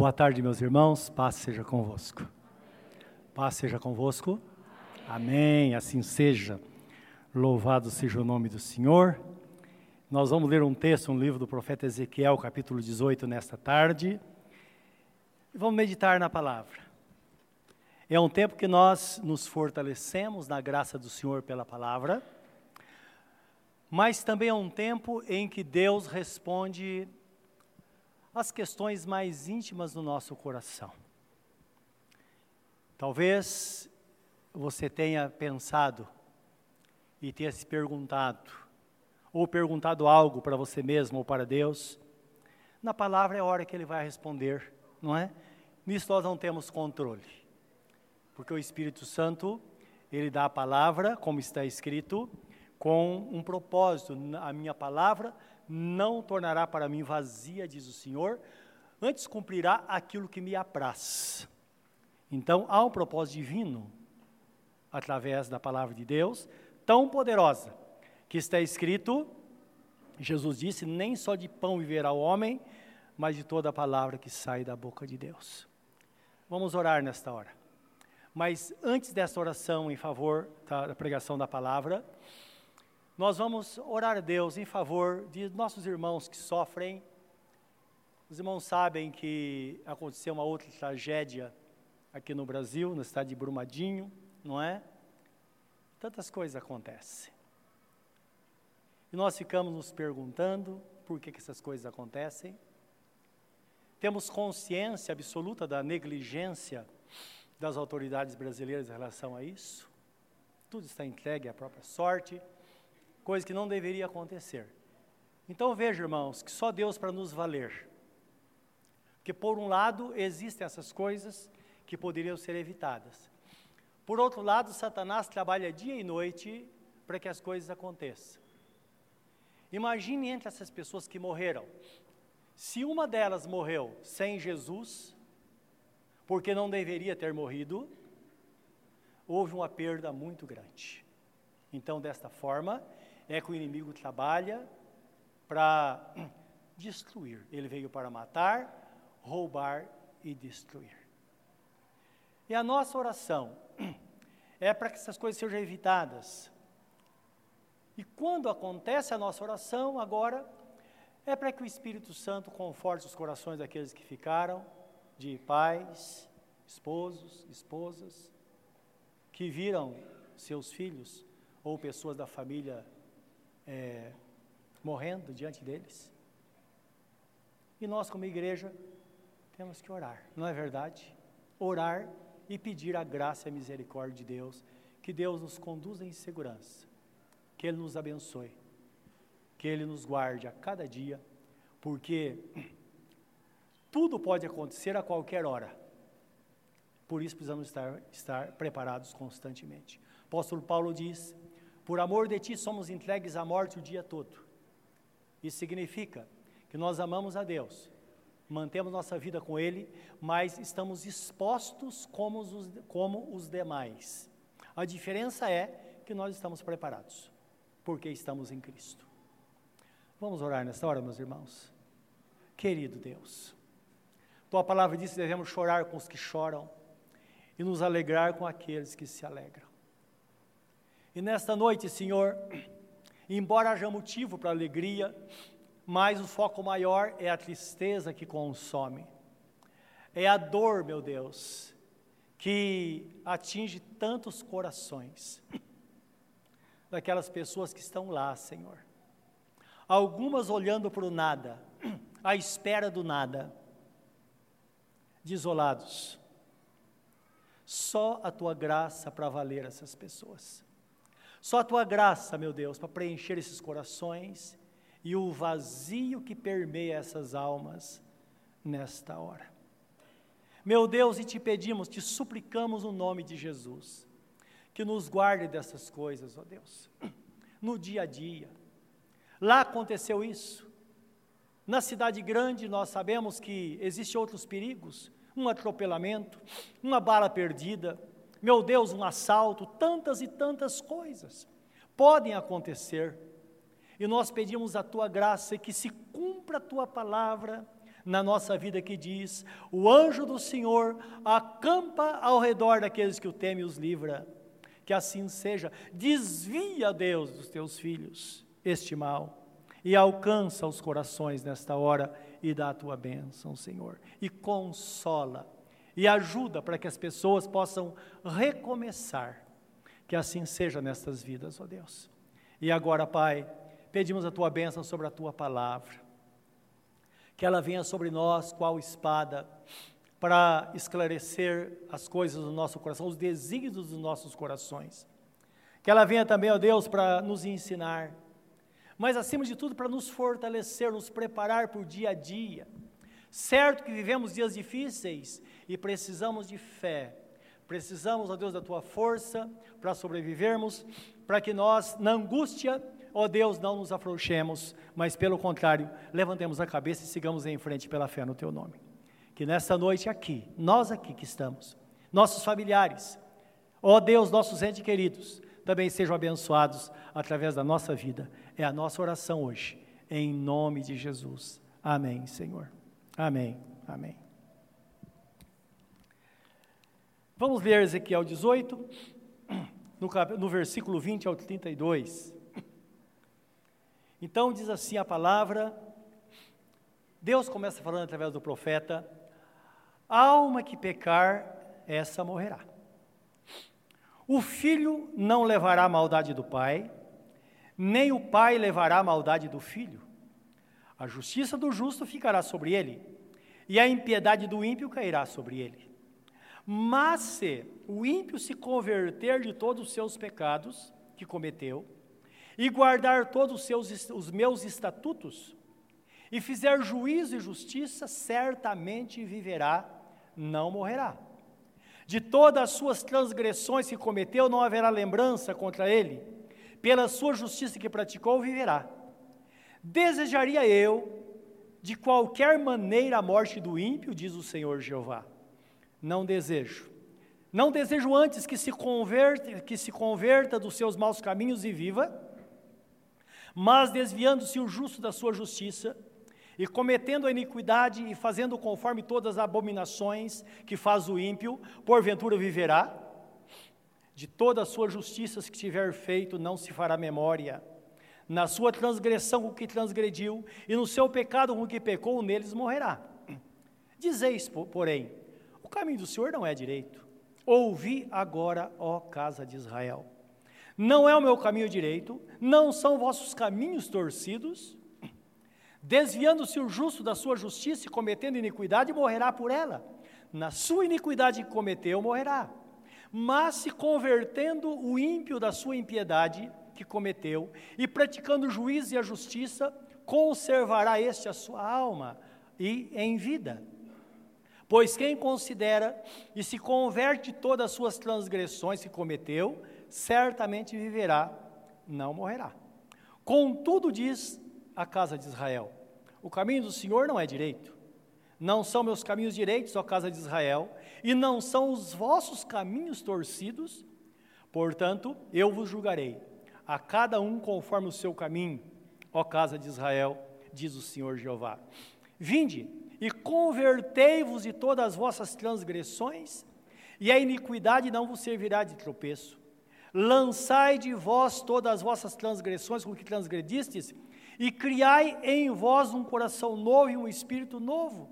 Boa tarde, meus irmãos. Paz seja convosco. Paz seja convosco. Amém. Assim seja. Louvado seja o nome do Senhor. Nós vamos ler um texto, um livro do profeta Ezequiel, capítulo 18, nesta tarde. E vamos meditar na palavra. É um tempo que nós nos fortalecemos na graça do Senhor pela palavra, mas também é um tempo em que Deus responde as questões mais íntimas do nosso coração. Talvez você tenha pensado e tenha se perguntado, ou perguntado algo para você mesmo ou para Deus. Na palavra é a hora que Ele vai responder, não é? Nisso nós não temos controle, porque o Espírito Santo, Ele dá a palavra, como está escrito, com um propósito. A minha palavra não tornará para mim vazia, diz o Senhor, antes cumprirá aquilo que me apraz. Então, há um propósito divino através da palavra de Deus, tão poderosa, que está escrito, Jesus disse: Nem só de pão viverá o homem, mas de toda a palavra que sai da boca de Deus. Vamos orar nesta hora. Mas antes desta oração em favor da pregação da palavra, nós vamos orar a Deus em favor de nossos irmãos que sofrem. Os irmãos sabem que aconteceu uma outra tragédia aqui no Brasil, na cidade de Brumadinho, não é? Tantas coisas acontecem. E nós ficamos nos perguntando por que, que essas coisas acontecem. Temos consciência absoluta da negligência das autoridades brasileiras em relação a isso. Tudo está entregue à própria sorte coisa que não deveria acontecer. Então veja, irmãos, que só Deus para nos valer. Porque por um lado existem essas coisas que poderiam ser evitadas. Por outro lado, Satanás trabalha dia e noite para que as coisas aconteçam. Imagine entre essas pessoas que morreram. Se uma delas morreu sem Jesus, porque não deveria ter morrido, houve uma perda muito grande. Então, desta forma, é que o inimigo trabalha para destruir. Ele veio para matar, roubar e destruir. E a nossa oração é para que essas coisas sejam evitadas. E quando acontece a nossa oração, agora, é para que o Espírito Santo conforte os corações daqueles que ficaram, de pais, esposos, esposas, que viram seus filhos ou pessoas da família é, morrendo diante deles. E nós, como igreja, temos que orar, não é verdade? Orar e pedir a graça e a misericórdia de Deus, que Deus nos conduza em segurança, que Ele nos abençoe, que Ele nos guarde a cada dia, porque tudo pode acontecer a qualquer hora. Por isso precisamos estar, estar preparados constantemente. O apóstolo Paulo diz por amor de ti somos entregues à morte o dia todo. Isso significa que nós amamos a Deus, mantemos nossa vida com Ele, mas estamos expostos como os, como os demais. A diferença é que nós estamos preparados, porque estamos em Cristo. Vamos orar nessa hora, meus irmãos. Querido Deus, tua palavra diz que devemos chorar com os que choram e nos alegrar com aqueles que se alegram. E nesta noite, Senhor, embora haja motivo para alegria, mas o foco maior é a tristeza que consome. É a dor, meu Deus, que atinge tantos corações daquelas pessoas que estão lá, Senhor. Algumas olhando para o nada, à espera do nada, desolados. Só a tua graça para valer essas pessoas. Só a tua graça, meu Deus, para preencher esses corações e o vazio que permeia essas almas nesta hora. Meu Deus, e te pedimos, te suplicamos no nome de Jesus, que nos guarde dessas coisas, ó Deus, no dia a dia. Lá aconteceu isso. Na cidade grande, nós sabemos que existem outros perigos, um atropelamento, uma bala perdida, meu Deus, um assalto, tantas e tantas coisas podem acontecer. E nós pedimos a tua graça que se cumpra a tua palavra na nossa vida que diz: O anjo do Senhor acampa ao redor daqueles que o temem e os livra. Que assim seja. Desvia, Deus, dos teus filhos este mal e alcança os corações nesta hora e dá a tua bênção, Senhor. E consola e ajuda para que as pessoas possam recomeçar. Que assim seja nestas vidas, ó Deus. E agora, Pai, pedimos a tua bênção sobre a tua palavra. Que ela venha sobre nós qual espada para esclarecer as coisas do nosso coração, os desígnios dos nossos corações. Que ela venha também, ó Deus, para nos ensinar, mas acima de tudo para nos fortalecer, nos preparar para o dia a dia. Certo que vivemos dias difíceis e precisamos de fé, precisamos, ó Deus, da tua força para sobrevivermos, para que nós, na angústia, ó Deus, não nos afrouxemos, mas pelo contrário, levantemos a cabeça e sigamos em frente pela fé no teu nome. Que nesta noite aqui, nós aqui que estamos, nossos familiares, ó Deus, nossos entes queridos, também sejam abençoados através da nossa vida. É a nossa oração hoje, em nome de Jesus. Amém, Senhor. Amém. Amém. Vamos ler Ezequiel 18, no, no versículo 20 ao 32. Então diz assim a palavra, Deus começa falando através do profeta: alma que pecar, essa morrerá. O filho não levará a maldade do pai, nem o pai levará a maldade do filho. A justiça do justo ficará sobre ele, e a impiedade do ímpio cairá sobre ele. Mas se o ímpio se converter de todos os seus pecados que cometeu, e guardar todos os, seus, os meus estatutos, e fizer juízo e justiça, certamente viverá, não morrerá. De todas as suas transgressões que cometeu, não haverá lembrança contra ele. Pela sua justiça que praticou, viverá. Desejaria eu, de qualquer maneira, a morte do ímpio, diz o Senhor Jeová. Não desejo. Não desejo antes que se converta, que se converta dos seus maus caminhos e viva, mas desviando-se o justo da sua justiça, e cometendo a iniquidade e fazendo conforme todas as abominações que faz o ímpio, porventura viverá? De todas as suas justiças que tiver feito, não se fará memória. Na sua transgressão, o que transgrediu, e no seu pecado, o que pecou, neles morrerá. Dizeis, porém, o caminho do Senhor não é direito. Ouvi agora, ó casa de Israel. Não é o meu caminho direito, não são vossos caminhos torcidos, Desviando-se o justo da sua justiça e cometendo iniquidade, morrerá por ela. Na sua iniquidade que cometeu, morrerá. Mas se convertendo o ímpio da sua impiedade que cometeu e praticando o juízo e a justiça, conservará este a sua alma e em vida. Pois quem considera e se converte todas as suas transgressões que cometeu, certamente viverá, não morrerá. Contudo, diz a casa de Israel. O caminho do Senhor não é direito. Não são meus caminhos direitos, ó casa de Israel, e não são os vossos caminhos torcidos. Portanto, eu vos julgarei, a cada um conforme o seu caminho, ó casa de Israel, diz o Senhor Jeová. Vinde e convertei-vos de todas as vossas transgressões, e a iniquidade não vos servirá de tropeço. Lançai de vós todas as vossas transgressões com que transgredistes, e criai em vós um coração novo e um espírito novo.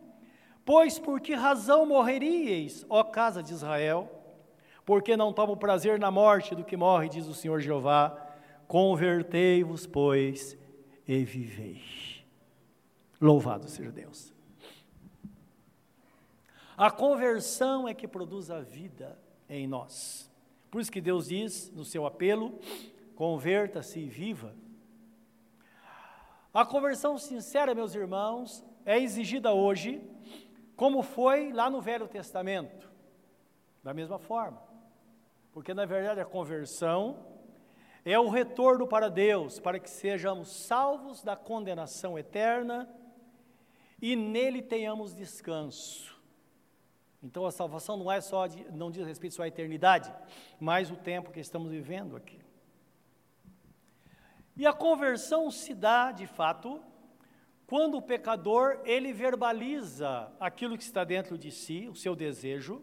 Pois por que razão morreríeis, ó casa de Israel? Porque não tomo prazer na morte do que morre, diz o Senhor Jeová. Convertei-vos, pois, e vivei. Louvado seja Deus. A conversão é que produz a vida em nós. Por isso que Deus diz no seu apelo: converta-se e viva. A conversão sincera, meus irmãos, é exigida hoje, como foi lá no Velho Testamento, da mesma forma. Porque, na verdade, a conversão é o retorno para Deus, para que sejamos salvos da condenação eterna e nele tenhamos descanso. Então a salvação não é só de, não diz respeito só à eternidade, mas o tempo que estamos vivendo aqui. E a conversão se dá, de fato, quando o pecador ele verbaliza aquilo que está dentro de si, o seu desejo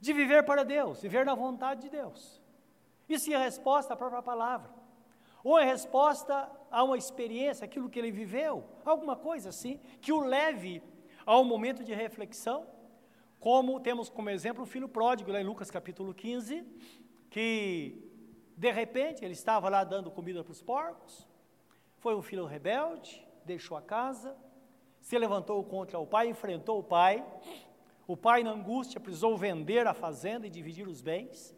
de viver para Deus, viver na vontade de Deus. Isso é resposta à própria palavra. Ou é resposta a uma experiência, aquilo que ele viveu, alguma coisa assim, que o leve a um momento de reflexão, como temos como exemplo o filho pródigo, lá em Lucas capítulo 15, que de repente ele estava lá dando comida para os porcos, foi um filho rebelde, deixou a casa, se levantou contra o pai, enfrentou o pai. O pai, na angústia, precisou vender a fazenda e dividir os bens,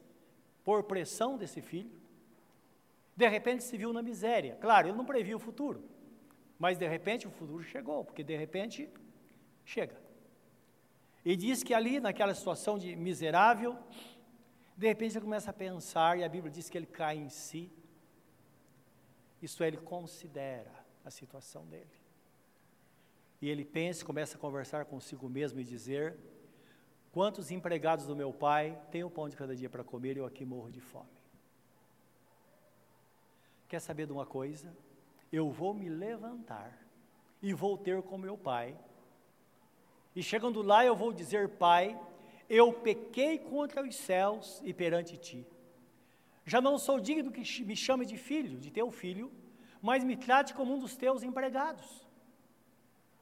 por pressão desse filho. De repente se viu na miséria. Claro, ele não previa o futuro, mas de repente o futuro chegou, porque de repente chega. E diz que ali, naquela situação de miserável, de repente ele começa a pensar, e a Bíblia diz que ele cai em si. Isso é, ele considera a situação dele. E ele pensa, começa a conversar consigo mesmo e dizer: Quantos empregados do meu pai têm o pão de cada dia para comer e eu aqui morro de fome? Quer saber de uma coisa? Eu vou me levantar e vou ter com meu pai. E chegando lá, eu vou dizer: Pai, eu pequei contra os céus e perante ti. Já não sou digno que me chame de filho, de teu filho, mas me trate como um dos teus empregados.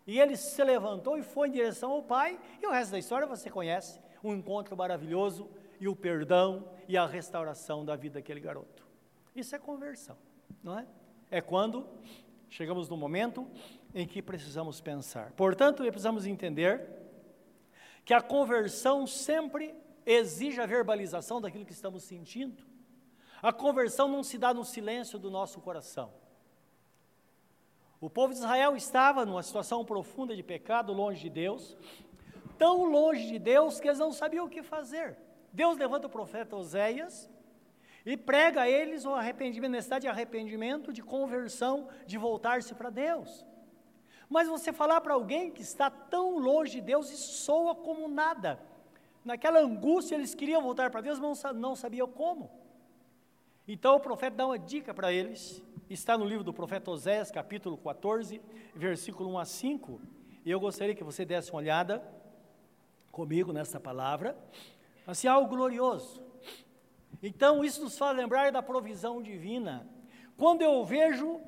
E ele se levantou e foi em direção ao pai, e o resto da história você conhece: um encontro maravilhoso e o perdão e a restauração da vida daquele garoto. Isso é conversão, não é? É quando chegamos no momento em que precisamos pensar. Portanto, precisamos entender que a conversão sempre exige a verbalização daquilo que estamos sentindo. A conversão não se dá no silêncio do nosso coração. O povo de Israel estava numa situação profunda de pecado, longe de Deus, tão longe de Deus que eles não sabiam o que fazer. Deus levanta o profeta Oséias e prega a eles o arrependimento, necessidade de arrependimento, de conversão, de voltar-se para Deus. Mas você falar para alguém que está tão longe de Deus, isso soa como nada. Naquela angústia, eles queriam voltar para Deus, mas não sabiam como. Então o profeta dá uma dica para eles, está no livro do profeta Oséias, capítulo 14, versículo 1 a 5, e eu gostaria que você desse uma olhada comigo nessa palavra, assim, algo glorioso. Então, isso nos faz lembrar da provisão divina. Quando eu vejo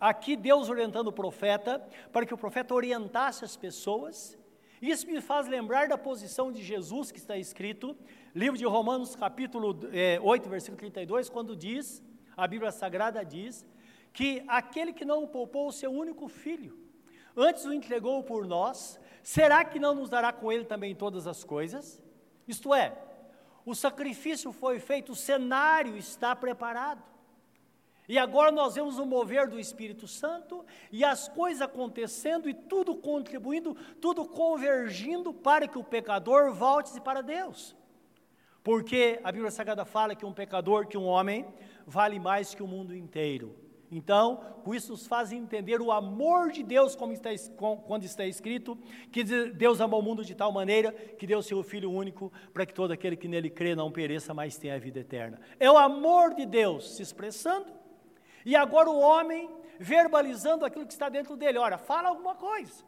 aqui Deus orientando o profeta, para que o profeta orientasse as pessoas, isso me faz lembrar da posição de Jesus que está escrito, livro de Romanos, capítulo é, 8, versículo 32, quando diz, a Bíblia Sagrada diz, que aquele que não poupou o seu único filho, antes o entregou por nós, será que não nos dará com ele também todas as coisas? Isto é, o sacrifício foi feito, o cenário está preparado. E agora nós vemos o mover do Espírito Santo e as coisas acontecendo e tudo contribuindo, tudo convergindo para que o pecador volte-se para Deus. Porque a Bíblia Sagrada fala que um pecador, que um homem, vale mais que o mundo inteiro. Então, com isso nos faz entender o amor de Deus, como está, quando está escrito, que Deus amou o mundo de tal maneira que deu seu Filho único para que todo aquele que nele crê não pereça, mas tenha a vida eterna. É o amor de Deus se expressando, e agora o homem verbalizando aquilo que está dentro dele. Ora, fala alguma coisa.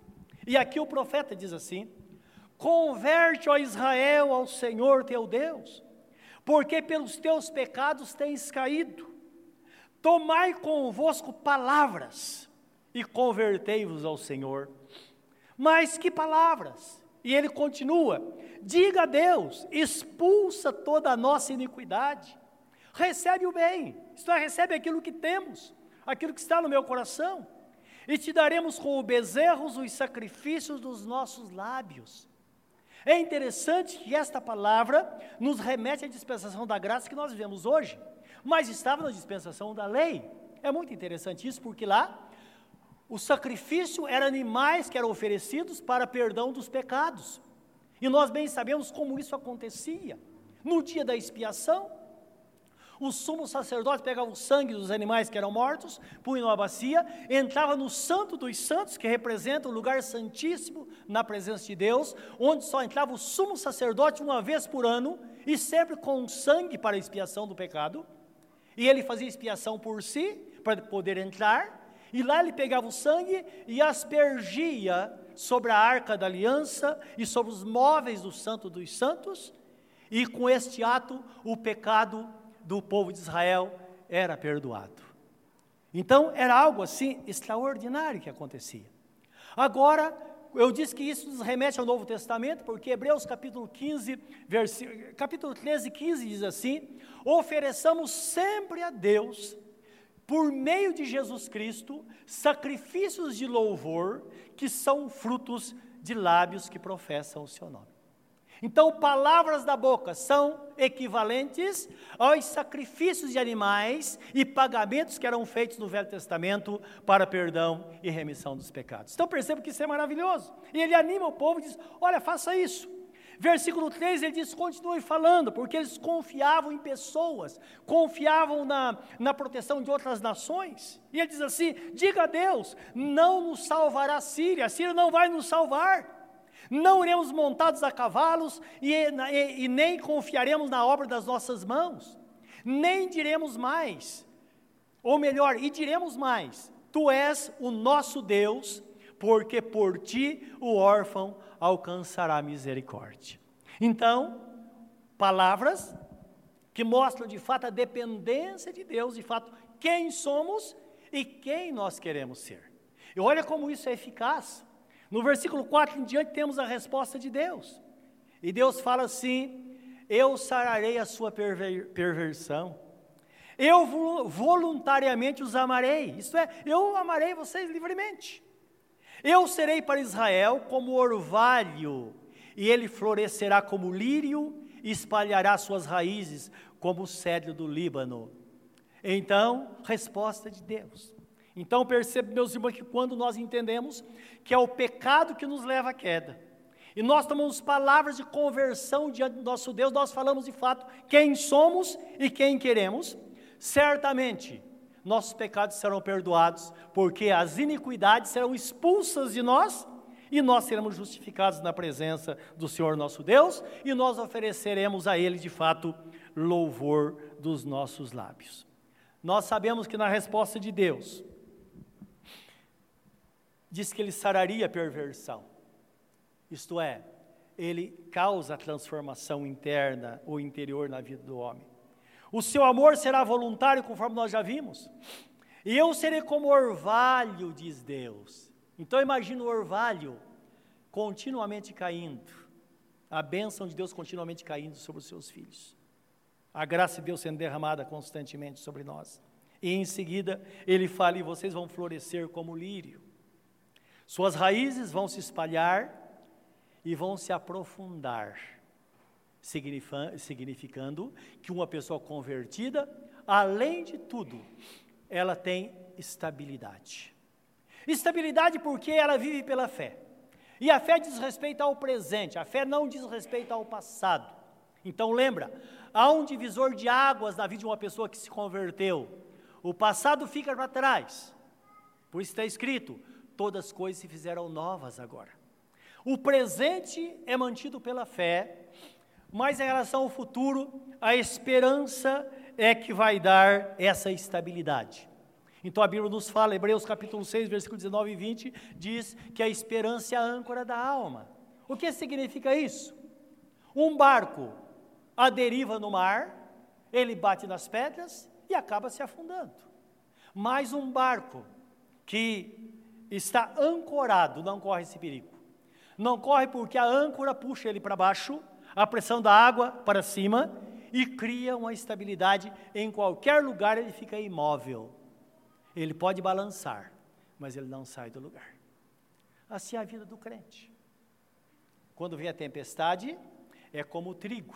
E aqui o profeta diz assim: Converte, ó Israel, ao Senhor teu Deus, porque pelos teus pecados tens caído Tomai convosco palavras e convertei-vos ao Senhor. Mas que palavras? E ele continua: diga a Deus, expulsa toda a nossa iniquidade, recebe o bem, isto é, recebe aquilo que temos, aquilo que está no meu coração, e te daremos com o bezerros os sacrifícios dos nossos lábios. É interessante que esta palavra nos remete à dispensação da graça que nós vivemos hoje mas estava na dispensação da lei. É muito interessante isso, porque lá o sacrifício era animais que eram oferecidos para perdão dos pecados. E nós bem sabemos como isso acontecia. No dia da expiação, o sumo sacerdote pegava o sangue dos animais que eram mortos, punha numa bacia, entrava no santo dos santos, que representa o lugar santíssimo na presença de Deus, onde só entrava o sumo sacerdote uma vez por ano, e sempre com sangue para expiação do pecado. E ele fazia expiação por si, para poder entrar, e lá ele pegava o sangue e aspergia sobre a arca da aliança e sobre os móveis do Santo dos Santos, e com este ato o pecado do povo de Israel era perdoado. Então era algo assim extraordinário que acontecia. Agora, eu disse que isso nos remete ao Novo Testamento, porque Hebreus capítulo 15, versículo, capítulo 13, 15 diz assim: ofereçamos sempre a Deus por meio de Jesus Cristo, sacrifícios de louvor, que são frutos de lábios que professam o seu nome. Então, palavras da boca são equivalentes aos sacrifícios de animais e pagamentos que eram feitos no Velho Testamento para perdão e remissão dos pecados. Então, perceba que isso é maravilhoso. E ele anima o povo e diz: Olha, faça isso. Versículo 3 ele diz: continue falando, porque eles confiavam em pessoas, confiavam na, na proteção de outras nações. E ele diz assim: diga a Deus, não nos salvará a Síria, a Síria não vai nos salvar. Não iremos montados a cavalos e, e, e nem confiaremos na obra das nossas mãos, nem diremos mais, ou melhor, e diremos mais: Tu és o nosso Deus, porque por ti o órfão alcançará misericórdia. Então, palavras que mostram de fato a dependência de Deus, de fato, quem somos e quem nós queremos ser. E olha como isso é eficaz. No versículo 4 em diante temos a resposta de Deus. E Deus fala assim: Eu sararei a sua perver perversão. Eu voluntariamente os amarei. Isto é, eu amarei vocês livremente. Eu serei para Israel como orvalho, e ele florescerá como lírio e espalhará suas raízes como o cedro do Líbano. Então, resposta de Deus. Então, percebe, meus irmãos, que quando nós entendemos que é o pecado que nos leva à queda, e nós tomamos palavras de conversão diante do nosso Deus, nós falamos de fato quem somos e quem queremos, certamente nossos pecados serão perdoados, porque as iniquidades serão expulsas de nós e nós seremos justificados na presença do Senhor nosso Deus e nós ofereceremos a Ele de fato louvor dos nossos lábios. Nós sabemos que na resposta de Deus, diz que Ele sararia a perversão, isto é, Ele causa a transformação interna ou interior na vida do homem. O seu amor será voluntário, conforme nós já vimos. E eu serei como orvalho, diz Deus. Então imagina o orvalho continuamente caindo, a bênção de Deus continuamente caindo sobre os seus filhos, a graça de Deus sendo derramada constantemente sobre nós. E em seguida ele fala: e vocês vão florescer como lírio, suas raízes vão se espalhar e vão se aprofundar significando que uma pessoa convertida, além de tudo, ela tem estabilidade. Estabilidade porque ela vive pela fé. E a fé diz respeito ao presente, a fé não diz respeito ao passado. Então lembra, há um divisor de águas na vida de uma pessoa que se converteu. O passado fica para trás. Por isso está escrito: todas as coisas se fizeram novas agora. O presente é mantido pela fé mas em relação ao futuro, a esperança é que vai dar essa estabilidade. Então a Bíblia nos fala, Hebreus capítulo 6, versículo 19 e 20, diz que a esperança é a âncora da alma. O que significa isso? Um barco a deriva no mar, ele bate nas pedras e acaba se afundando. Mas um barco que está ancorado não corre esse perigo. Não corre porque a âncora puxa ele para baixo a pressão da água para cima e cria uma estabilidade em qualquer lugar, ele fica imóvel. Ele pode balançar, mas ele não sai do lugar. Assim é a vida do crente. Quando vem a tempestade, é como o trigo.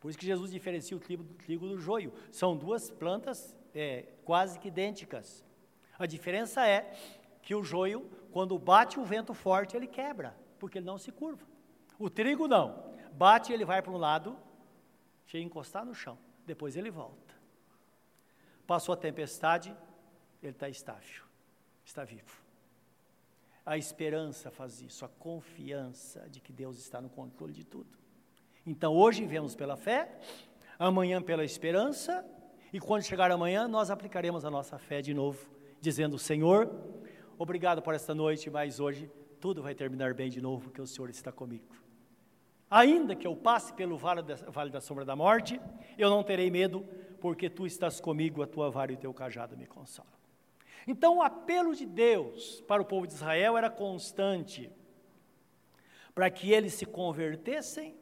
Por isso que Jesus diferencia o trigo do, trigo do joio. São duas plantas é, quase que idênticas. A diferença é que o joio, quando bate o vento forte, ele quebra, porque ele não se curva. O trigo não bate, ele vai para um lado, chega a encostar no chão, depois ele volta. Passou a tempestade, ele está estável, está vivo. A esperança faz isso, a confiança de que Deus está no controle de tudo. Então hoje vivemos pela fé, amanhã pela esperança, e quando chegar amanhã nós aplicaremos a nossa fé de novo dizendo: Senhor, obrigado por esta noite, mas hoje tudo vai terminar bem de novo, porque o Senhor está comigo. Ainda que eu passe pelo vale da, vale da sombra da morte, eu não terei medo, porque tu estás comigo, a tua vara e o teu cajado me consolam. Então, o apelo de Deus para o povo de Israel era constante, para que eles se convertessem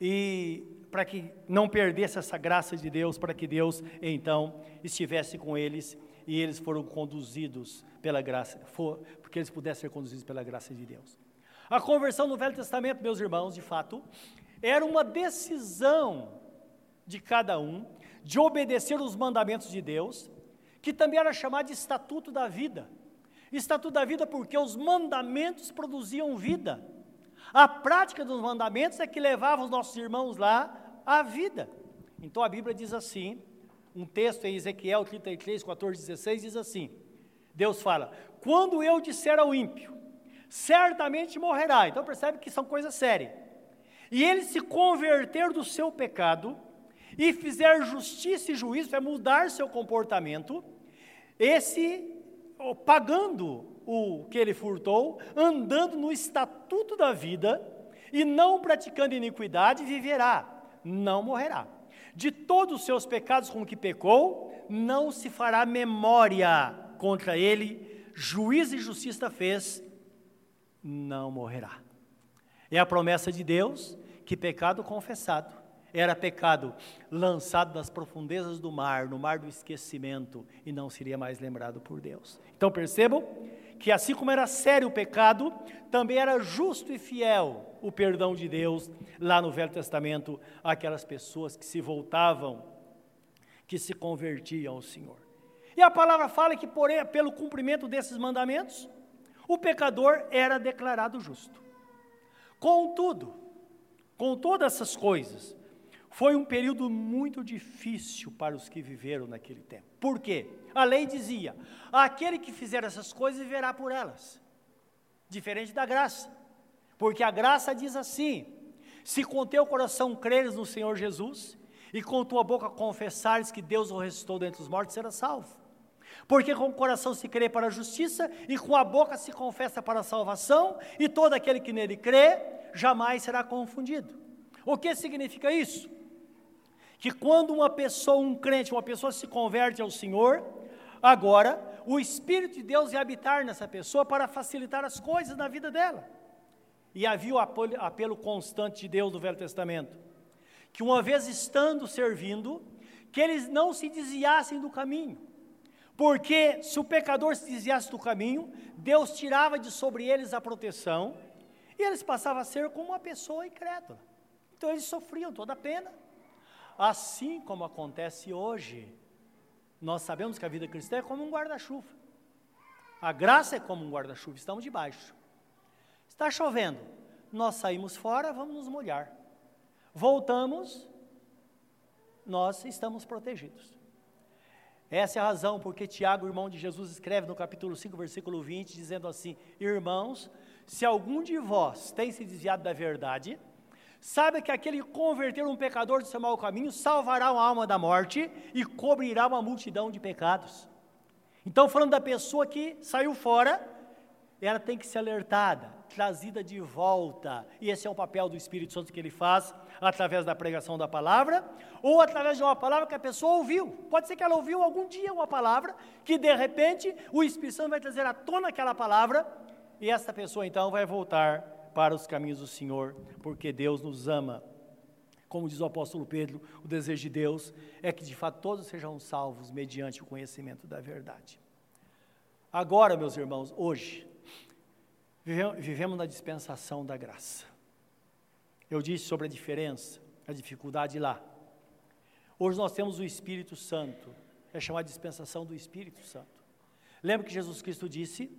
e para que não perdesse essa graça de Deus, para que Deus então estivesse com eles e eles foram conduzidos pela graça, for, porque eles pudessem ser conduzidos pela graça de Deus. A conversão no Velho Testamento, meus irmãos, de fato, era uma decisão de cada um de obedecer os mandamentos de Deus que também era chamado de estatuto da vida. Estatuto da vida porque os mandamentos produziam vida. A prática dos mandamentos é que levava os nossos irmãos lá à vida. Então a Bíblia diz assim, um texto em Ezequiel 33, 14, 16 diz assim: Deus fala: Quando eu disser ao ímpio, certamente morrerá. Então percebe que são coisas sérias. E ele se converter do seu pecado, e fizer justiça e juízo, é mudar seu comportamento, esse pagando o que ele furtou, andando no estatuto da vida e não praticando iniquidade, viverá, não morrerá. De todos os seus pecados com que pecou, não se fará memória contra ele, juiz e justiça fez, não morrerá. É a promessa de Deus que pecado confessado era pecado lançado nas profundezas do mar, no mar do esquecimento, e não seria mais lembrado por Deus. Então percebam que assim como era sério o pecado, também era justo e fiel o perdão de Deus lá no Velho Testamento aquelas pessoas que se voltavam, que se convertiam ao Senhor. E a palavra fala que por, pelo cumprimento desses mandamentos, o pecador era declarado justo. Contudo, com todas essas coisas, foi um período muito difícil para os que viveram naquele tempo. Por quê? A lei dizia: aquele que fizer essas coisas viverá por elas. Diferente da graça. Porque a graça diz assim: se com teu coração creres no Senhor Jesus e com tua boca confessares que Deus o ressuscitou dentre os mortos, será salvo. Porque com o coração se crê para a justiça e com a boca se confessa para a salvação, e todo aquele que nele crê jamais será confundido. O que significa isso? Que quando uma pessoa, um crente, uma pessoa se converte ao Senhor, agora o Espírito de Deus vai habitar nessa pessoa para facilitar as coisas na vida dela. E havia o apelo, constante de Deus no Velho Testamento, que uma vez estando servindo, que eles não se desviassem do caminho, porque se o pecador se desviasse do caminho, Deus tirava de sobre eles a proteção, e eles passavam a ser como uma pessoa incrédula. Então eles sofriam toda a pena. Assim como acontece hoje, nós sabemos que a vida cristã é como um guarda-chuva. A graça é como um guarda-chuva, estamos debaixo. Está chovendo, nós saímos fora, vamos nos molhar. Voltamos, nós estamos protegidos. Essa é a razão porque Tiago, irmão de Jesus, escreve no capítulo 5, versículo 20, dizendo assim: Irmãos, se algum de vós tem se desviado da verdade, Sabe que aquele que converter um pecador do seu mau caminho salvará uma alma da morte e cobrirá uma multidão de pecados. Então, falando da pessoa que saiu fora, ela tem que ser alertada, trazida de volta. E esse é o papel do Espírito Santo que ele faz através da pregação da palavra, ou através de uma palavra que a pessoa ouviu. Pode ser que ela ouviu algum dia uma palavra, que de repente o Espírito Santo vai trazer à tona aquela palavra, e essa pessoa então vai voltar para os caminhos do Senhor, porque Deus nos ama. Como diz o apóstolo Pedro, o desejo de Deus é que de fato todos sejam salvos mediante o conhecimento da verdade. Agora, meus irmãos, hoje, vivemos na dispensação da graça. Eu disse sobre a diferença, a dificuldade lá. Hoje nós temos o Espírito Santo, é chamada dispensação do Espírito Santo. Lembra que Jesus Cristo disse: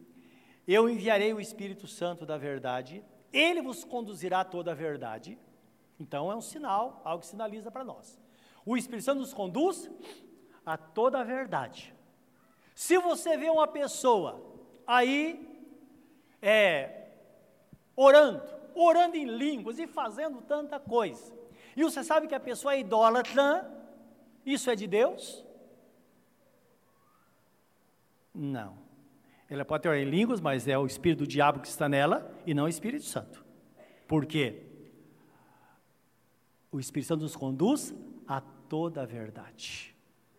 Eu enviarei o Espírito Santo da verdade, ele vos conduzirá a toda a verdade. Então é um sinal, algo que sinaliza para nós. O Espírito Santo nos conduz a toda a verdade. Se você vê uma pessoa aí é, orando, orando em línguas e fazendo tanta coisa, e você sabe que a pessoa é idólatra, isso é de Deus? Não. Ela pode ter em línguas, mas é o espírito do diabo que está nela e não o Espírito Santo. Por quê? O Espírito Santo nos conduz a toda a verdade.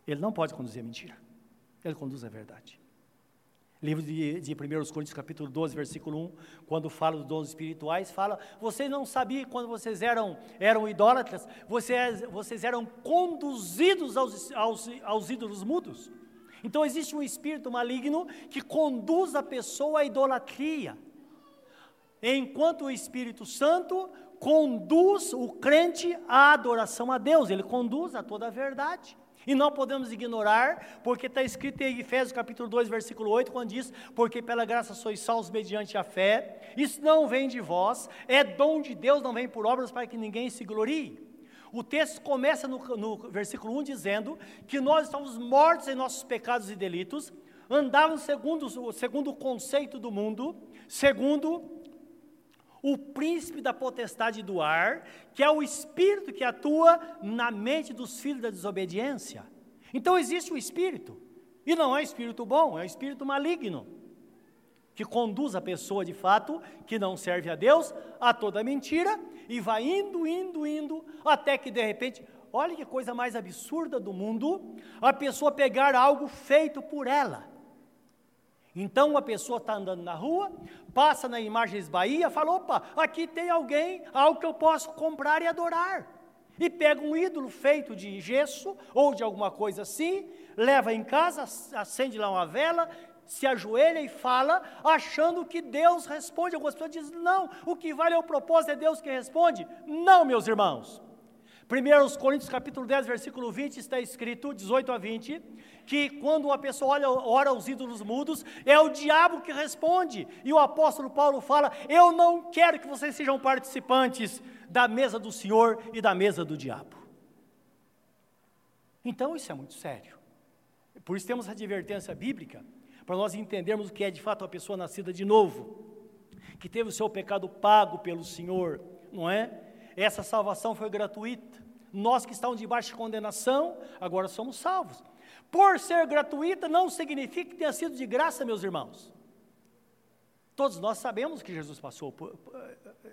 Ele não pode conduzir a mentira. Ele conduz a verdade. Livro de, de 1 Coríntios, capítulo 12, versículo 1, quando fala dos dons espirituais, fala: vocês não sabiam quando vocês eram, eram idólatras, vocês, vocês eram conduzidos aos, aos, aos ídolos mudos. Então existe um espírito maligno que conduz a pessoa à idolatria, enquanto o Espírito Santo conduz o crente à adoração a Deus, ele conduz a toda a verdade. E não podemos ignorar, porque está escrito em Efésios capítulo 2, versículo 8, quando diz, porque pela graça sois salvos mediante a fé, isso não vem de vós, é dom de Deus, não vem por obras para que ninguém se glorie. O texto começa no, no versículo 1 dizendo que nós estamos mortos em nossos pecados e delitos, andávamos segundo, segundo o conceito do mundo, segundo o príncipe da potestade do ar, que é o espírito que atua na mente dos filhos da desobediência. Então existe o espírito, e não é espírito bom, é espírito maligno, que conduz a pessoa de fato, que não serve a Deus, a toda mentira, e vai indo, indo, indo, até que de repente, olha que coisa mais absurda do mundo, a pessoa pegar algo feito por ela. Então uma pessoa está andando na rua, passa na Imagens Bahia, fala: opa, aqui tem alguém, algo que eu posso comprar e adorar. E pega um ídolo feito de gesso ou de alguma coisa assim, leva em casa, acende lá uma vela, se ajoelha e fala, achando que Deus responde. Algumas pessoas dizem: não, o que vale é o propósito, é Deus que responde. Não, meus irmãos. 1 Coríntios capítulo 10, versículo 20, está escrito, 18 a 20, que quando uma pessoa olha, ora os ídolos mudos, é o diabo que responde. E o apóstolo Paulo fala: Eu não quero que vocês sejam participantes da mesa do Senhor e da mesa do diabo. Então isso é muito sério. Por isso temos a advertência bíblica, para nós entendermos o que é de fato a pessoa nascida de novo, que teve o seu pecado pago pelo Senhor, não é? Essa salvação foi gratuita. Nós que estamos debaixo de condenação, agora somos salvos. Por ser gratuita, não significa que tenha sido de graça, meus irmãos. Todos nós sabemos que Jesus passou por,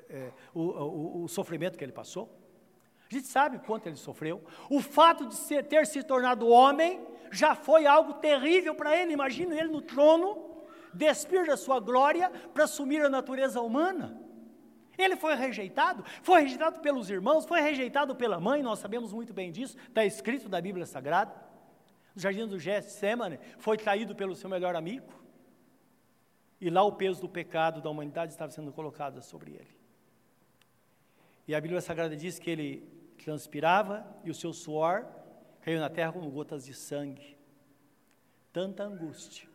é, o, o, o, sofrimento que ele passou. A gente sabe quanto ele sofreu. O fato de ser, ter se tornado homem já foi algo terrível para ele. Imagina ele no trono, despir da sua glória para assumir a natureza humana. Ele foi rejeitado, foi rejeitado pelos irmãos, foi rejeitado pela mãe, nós sabemos muito bem disso, está escrito na Bíblia Sagrada. No jardim do Getsemane, foi traído pelo seu melhor amigo. E lá o peso do pecado da humanidade estava sendo colocado sobre ele. E a Bíblia Sagrada diz que ele transpirava e o seu suor caiu na terra como gotas de sangue. Tanta angústia.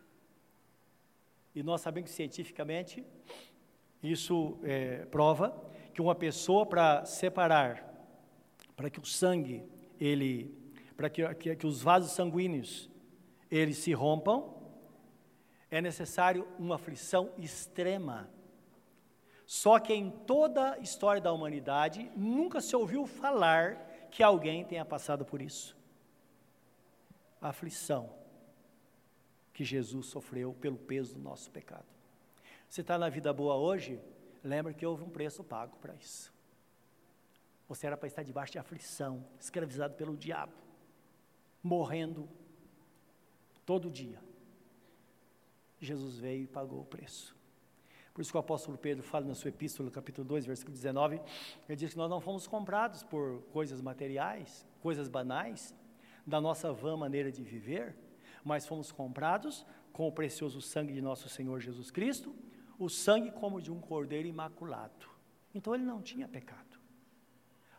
E nós sabemos que cientificamente isso é, prova que uma pessoa para separar, para que o sangue, ele, para que, que, que os vasos sanguíneos, eles se rompam, é necessário uma aflição extrema. Só que em toda a história da humanidade, nunca se ouviu falar que alguém tenha passado por isso. A aflição que Jesus sofreu pelo peso do nosso pecado. Você está na vida boa hoje, lembra que houve um preço pago para isso. Você era para estar debaixo de aflição, escravizado pelo diabo, morrendo todo dia. Jesus veio e pagou o preço. Por isso que o apóstolo Pedro fala na sua epístola, capítulo 2, versículo 19, ele diz que nós não fomos comprados por coisas materiais, coisas banais, da nossa vã maneira de viver, mas fomos comprados com o precioso sangue de nosso Senhor Jesus Cristo, o sangue como de um cordeiro imaculado. Então ele não tinha pecado.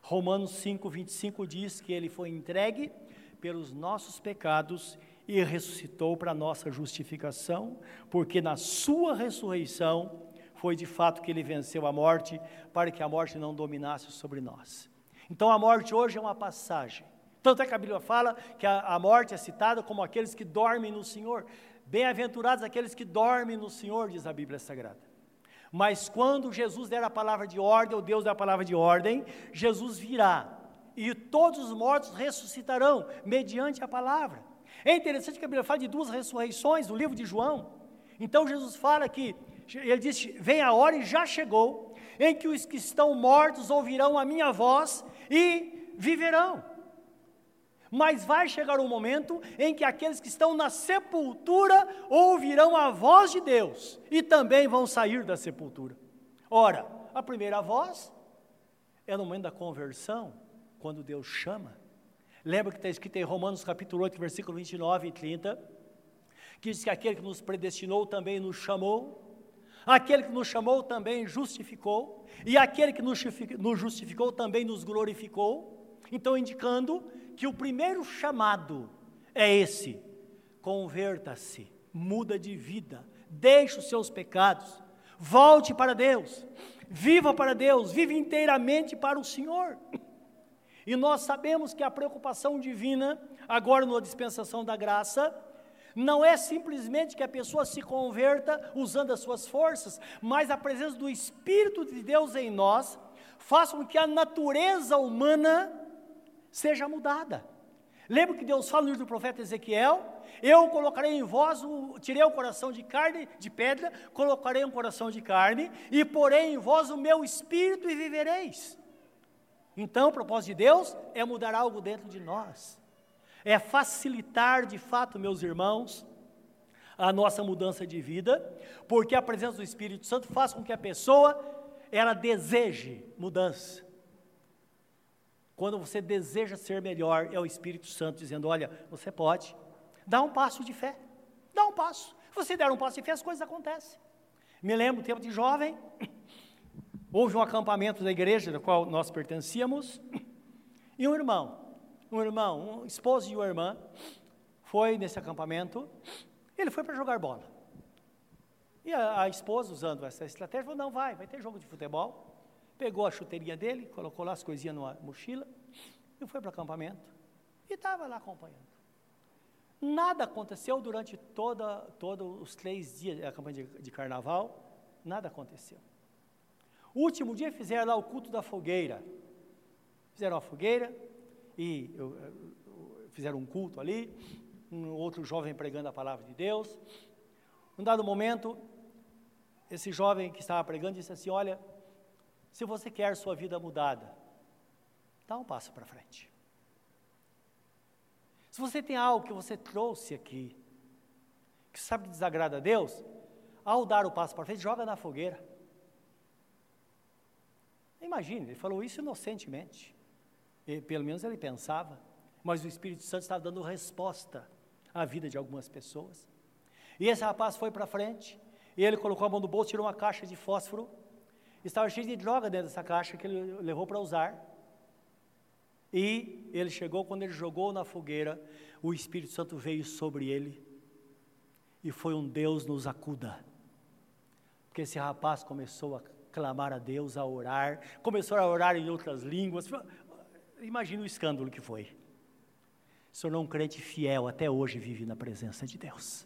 Romanos 5, 25 diz que ele foi entregue pelos nossos pecados e ressuscitou para nossa justificação, porque na sua ressurreição foi de fato que ele venceu a morte, para que a morte não dominasse sobre nós. Então a morte hoje é uma passagem. Tanto é que a Bíblia fala que a, a morte é citada como aqueles que dormem no Senhor. Bem-aventurados aqueles que dormem no Senhor, diz a Bíblia Sagrada. Mas quando Jesus der a palavra de ordem, ou Deus der a palavra de ordem, Jesus virá e todos os mortos ressuscitarão mediante a palavra. É interessante que a Bíblia fala de duas ressurreições no livro de João. Então Jesus fala que, ele diz: Vem a hora e já chegou, em que os que estão mortos ouvirão a minha voz e viverão. Mas vai chegar um momento em que aqueles que estão na sepultura ouvirão a voz de Deus e também vão sair da sepultura. Ora, a primeira voz é no momento da conversão, quando Deus chama. Lembra que está escrito em Romanos capítulo 8, versículo 29 e 30, que diz que aquele que nos predestinou também nos chamou, aquele que nos chamou também justificou, e aquele que nos justificou também nos glorificou. Então, indicando que o primeiro chamado é esse: converta-se, muda de vida, deixe os seus pecados, volte para Deus, viva para Deus, vive inteiramente para o Senhor. E nós sabemos que a preocupação divina, agora na dispensação da graça, não é simplesmente que a pessoa se converta usando as suas forças, mas a presença do Espírito de Deus em nós faça com que a natureza humana seja mudada. Lembra que Deus fala no livro do profeta Ezequiel? Eu colocarei em vós, o, tirei o coração de carne, de pedra, colocarei um coração de carne, e porei em vós o meu espírito e vivereis. Então, o propósito de Deus é mudar algo dentro de nós, é facilitar de fato, meus irmãos, a nossa mudança de vida, porque a presença do Espírito Santo faz com que a pessoa ela deseje mudança. Quando você deseja ser melhor, é o Espírito Santo dizendo: Olha, você pode, dá um passo de fé, dá um passo. Você der um passo de fé, as coisas acontecem. Me lembro, tempo de jovem, houve um acampamento da igreja da qual nós pertencíamos, e um irmão, um irmão, um esposo de uma irmã, foi nesse acampamento, ele foi para jogar bola. E a, a, esposa, usando essa estratégia, falou: não, vai, vai ter jogo de futebol pegou a chuteirinha dele, colocou lá as coisinhas numa mochila e foi para o acampamento. E estava lá acompanhando. Nada aconteceu durante toda, todos os três dias da campanha de, de carnaval, nada aconteceu. O último dia fizeram lá o culto da fogueira. Fizeram a fogueira e eu, eu, fizeram um culto ali, um outro jovem pregando a palavra de Deus. Num dado momento, esse jovem que estava pregando disse assim: Olha, se você quer sua vida mudada, dá um passo para frente. Se você tem algo que você trouxe aqui, que sabe que desagrada a Deus, ao dar o passo para frente, joga na fogueira. Imagine, ele falou isso inocentemente. E, pelo menos ele pensava. Mas o Espírito Santo estava dando resposta à vida de algumas pessoas. E esse rapaz foi para frente, e ele colocou a mão no bolso, tirou uma caixa de fósforo Estava cheio de droga dentro dessa caixa que ele levou para usar. E ele chegou, quando ele jogou na fogueira, o Espírito Santo veio sobre ele. E foi um Deus nos acuda. Porque esse rapaz começou a clamar a Deus, a orar, começou a orar em outras línguas. Imagina o escândalo que foi. Se tornou um crente fiel, até hoje vive na presença de Deus.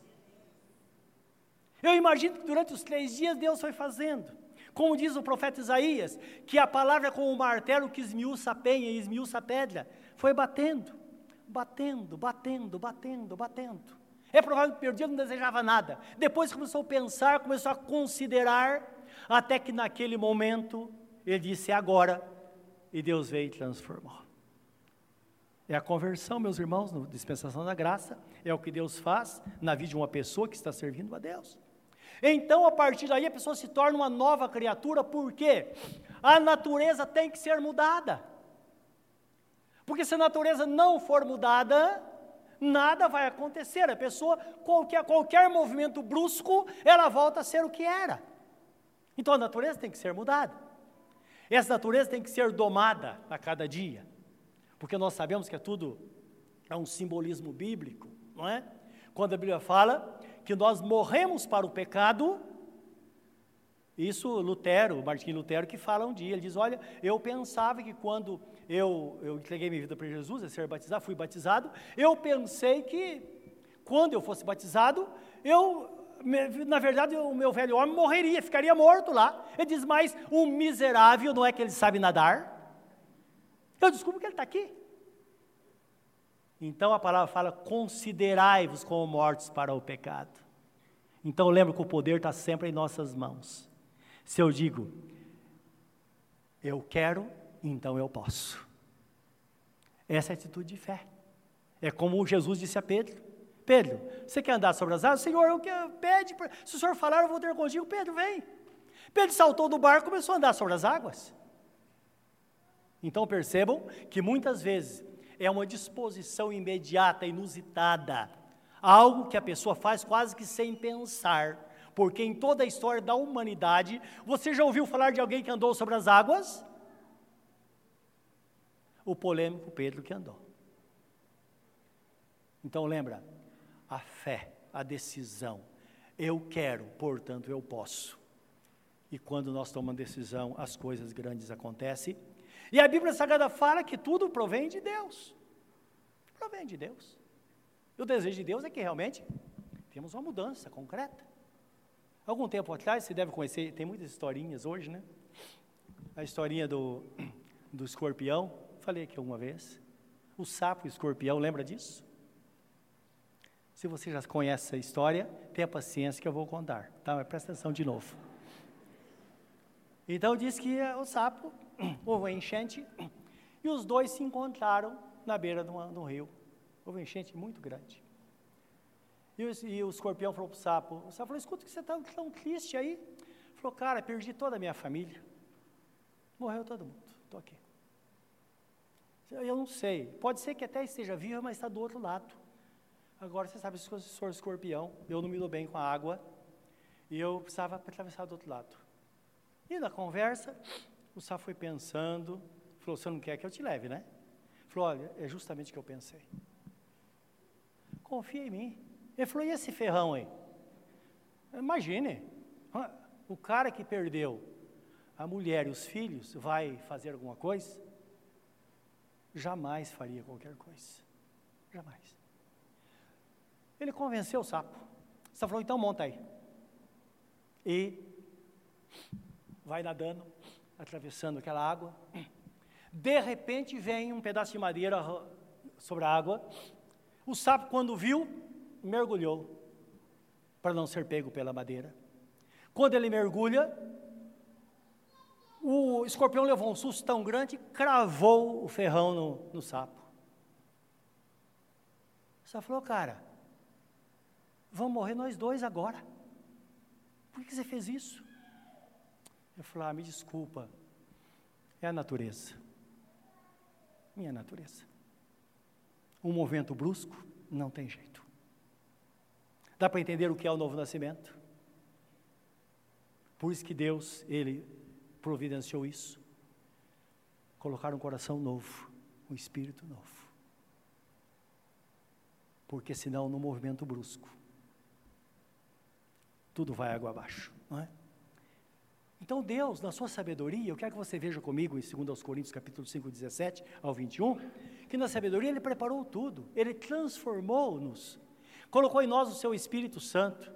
Eu imagino que durante os três dias Deus foi fazendo. Como diz o profeta Isaías, que a palavra como um martelo que esmiuça a penha e esmiuça a pedra. Foi batendo, batendo, batendo, batendo, batendo. É provável que perdido não desejava nada. Depois começou a pensar, começou a considerar, até que naquele momento ele disse: é agora. E Deus veio e transformou. É a conversão, meus irmãos, na dispensação da graça, é o que Deus faz na vida de uma pessoa que está servindo a Deus. Então, a partir daí, a pessoa se torna uma nova criatura, por quê? A natureza tem que ser mudada. Porque se a natureza não for mudada, nada vai acontecer. A pessoa, qualquer, qualquer movimento brusco, ela volta a ser o que era. Então a natureza tem que ser mudada. Essa natureza tem que ser domada a cada dia. Porque nós sabemos que é tudo é um simbolismo bíblico, não é? Quando a Bíblia fala que nós morremos para o pecado. Isso Lutero, Martim Lutero, que fala um dia, ele diz, olha, eu pensava que quando eu, eu entreguei minha vida para Jesus, a ser batizado, fui batizado, eu pensei que quando eu fosse batizado, eu, na verdade, o meu velho homem morreria, ficaria morto lá. Ele diz, mas o miserável não é que ele sabe nadar? Eu descubro que ele está aqui. Então a palavra fala: considerai-vos como mortos para o pecado. Então lembra que o poder está sempre em nossas mãos. Se eu digo, eu quero, então eu posso. Essa é a atitude de fé. É como Jesus disse a Pedro: Pedro, você quer andar sobre as águas? Senhor, eu quero, pede, se o senhor falar, eu vou ter contigo. Pedro, vem. Pedro saltou do barco e começou a andar sobre as águas. Então percebam que muitas vezes é uma disposição imediata, inusitada, algo que a pessoa faz quase que sem pensar, porque em toda a história da humanidade, você já ouviu falar de alguém que andou sobre as águas? O polêmico Pedro que andou. Então lembra, a fé, a decisão, eu quero, portanto eu posso. E quando nós tomamos decisão, as coisas grandes acontecem. E a Bíblia Sagrada fala que tudo provém de Deus. Provém de Deus. E o desejo de Deus é que realmente temos uma mudança concreta. Algum tempo atrás, você deve conhecer, tem muitas historinhas hoje, né? A historinha do, do escorpião, falei aqui uma vez. O sapo e o escorpião, lembra disso? Se você já conhece essa história, tenha paciência que eu vou contar, tá? Mas presta atenção de novo. Então diz que o sapo, houve uma enchente, e os dois se encontraram na beira de, uma, de um rio. Houve uma enchente muito grande. E o, e o escorpião falou para o sapo, o sapo falou, escuta que você está tão triste aí. Ele falou, cara, perdi toda a minha família. Morreu todo mundo, estou aqui. Eu não sei, pode ser que até esteja viva, mas está do outro lado. Agora você sabe, se eu sou escorpião, eu não me dou bem com a água, e eu precisava atravessar do outro lado. E na conversa, o sapo foi pensando, falou, você não quer que eu te leve, né? Falou, olha, é justamente o que eu pensei. Confia em mim. Ele falou, e esse ferrão aí? Imagine, o cara que perdeu a mulher e os filhos vai fazer alguma coisa? Jamais faria qualquer coisa. Jamais. Ele convenceu o sapo. O sapo falou, então monta aí. E vai nadando, atravessando aquela água. De repente vem um pedaço de madeira sobre a água. O sapo, quando viu, mergulhou para não ser pego pela madeira. Quando ele mergulha, o escorpião levou um susto tão grande, cravou o ferrão no, no sapo. O sapo falou, cara, vamos morrer nós dois agora. Por que você fez isso? Eu falei, ah, me desculpa, é a natureza minha natureza. Um movimento brusco, não tem jeito. Dá para entender o que é o novo nascimento? Por isso que Deus, Ele providenciou isso. Colocar um coração novo, um espírito novo. Porque senão, no movimento brusco, tudo vai água abaixo, não é? Então Deus, na sua sabedoria, eu quero que você veja comigo em 2 Coríntios capítulo 5, 17 ao 21, que na sabedoria Ele preparou tudo, Ele transformou-nos, colocou em nós o seu Espírito Santo,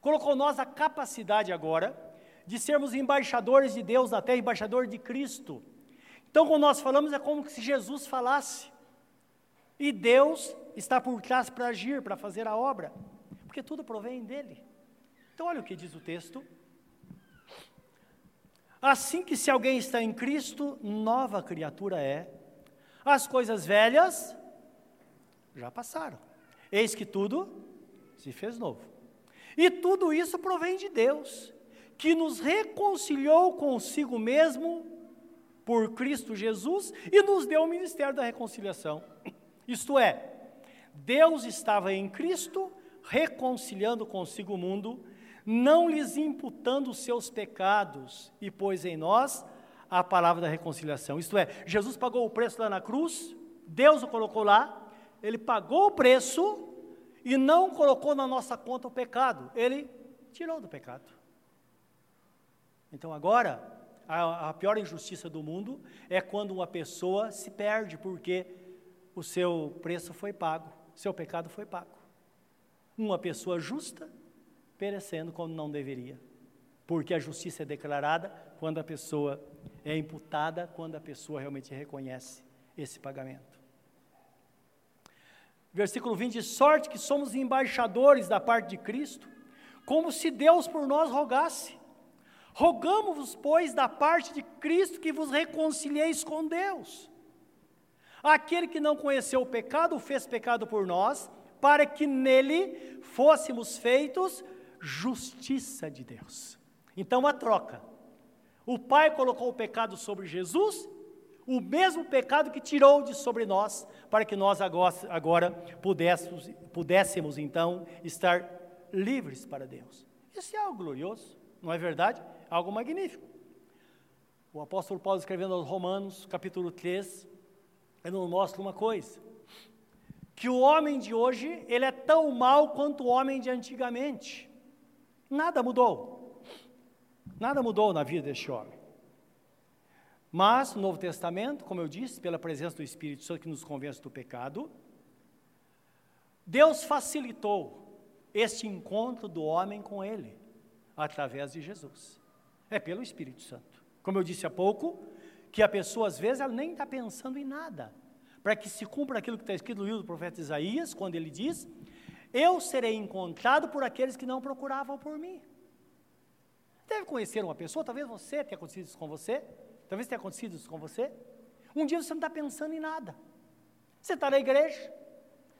colocou em nós a capacidade agora de sermos embaixadores de Deus na terra, embaixador de Cristo. Então, quando nós falamos, é como se Jesus falasse, e Deus está por trás para agir, para fazer a obra, porque tudo provém dEle. Então, olha o que diz o texto, Assim que se alguém está em Cristo, nova criatura é. As coisas velhas já passaram. Eis que tudo se fez novo. E tudo isso provém de Deus, que nos reconciliou consigo mesmo por Cristo Jesus e nos deu o ministério da reconciliação. Isto é, Deus estava em Cristo reconciliando consigo o mundo não lhes imputando os seus pecados, e pôs em nós a palavra da reconciliação. Isto é, Jesus pagou o preço lá na cruz, Deus o colocou lá, ele pagou o preço e não colocou na nossa conta o pecado, ele tirou do pecado. Então agora, a, a pior injustiça do mundo é quando uma pessoa se perde porque o seu preço foi pago, seu pecado foi pago. Uma pessoa justa perecendo quando não deveria. Porque a justiça é declarada quando a pessoa é imputada, quando a pessoa realmente reconhece esse pagamento. Versículo 20: De sorte que somos embaixadores da parte de Cristo, como se Deus por nós rogasse. Rogamos-vos, pois, da parte de Cristo que vos reconcilieis com Deus. Aquele que não conheceu o pecado, fez pecado por nós, para que nele fôssemos feitos justiça de Deus. Então, a troca. O Pai colocou o pecado sobre Jesus, o mesmo pecado que tirou de sobre nós, para que nós agora, agora pudéssemos, pudéssemos então estar livres para Deus. Isso é algo glorioso, não é verdade? Algo magnífico. O apóstolo Paulo escrevendo aos Romanos, capítulo 3, ele nos mostra uma coisa, que o homem de hoje, ele é tão mau quanto o homem de antigamente. Nada mudou. Nada mudou na vida deste homem. Mas, no Novo Testamento, como eu disse, pela presença do Espírito Santo que nos convence do pecado, Deus facilitou este encontro do homem com Ele, através de Jesus. É pelo Espírito Santo. Como eu disse há pouco, que a pessoa, às vezes, ela nem está pensando em nada. Para que se cumpra aquilo que está escrito no livro do profeta Isaías, quando ele diz: Eu serei encontrado por aqueles que não procuravam por mim. Deve conhecer uma pessoa, talvez você tenha acontecido isso com você, talvez tenha acontecido isso com você. Um dia você não está pensando em nada. Você está na igreja,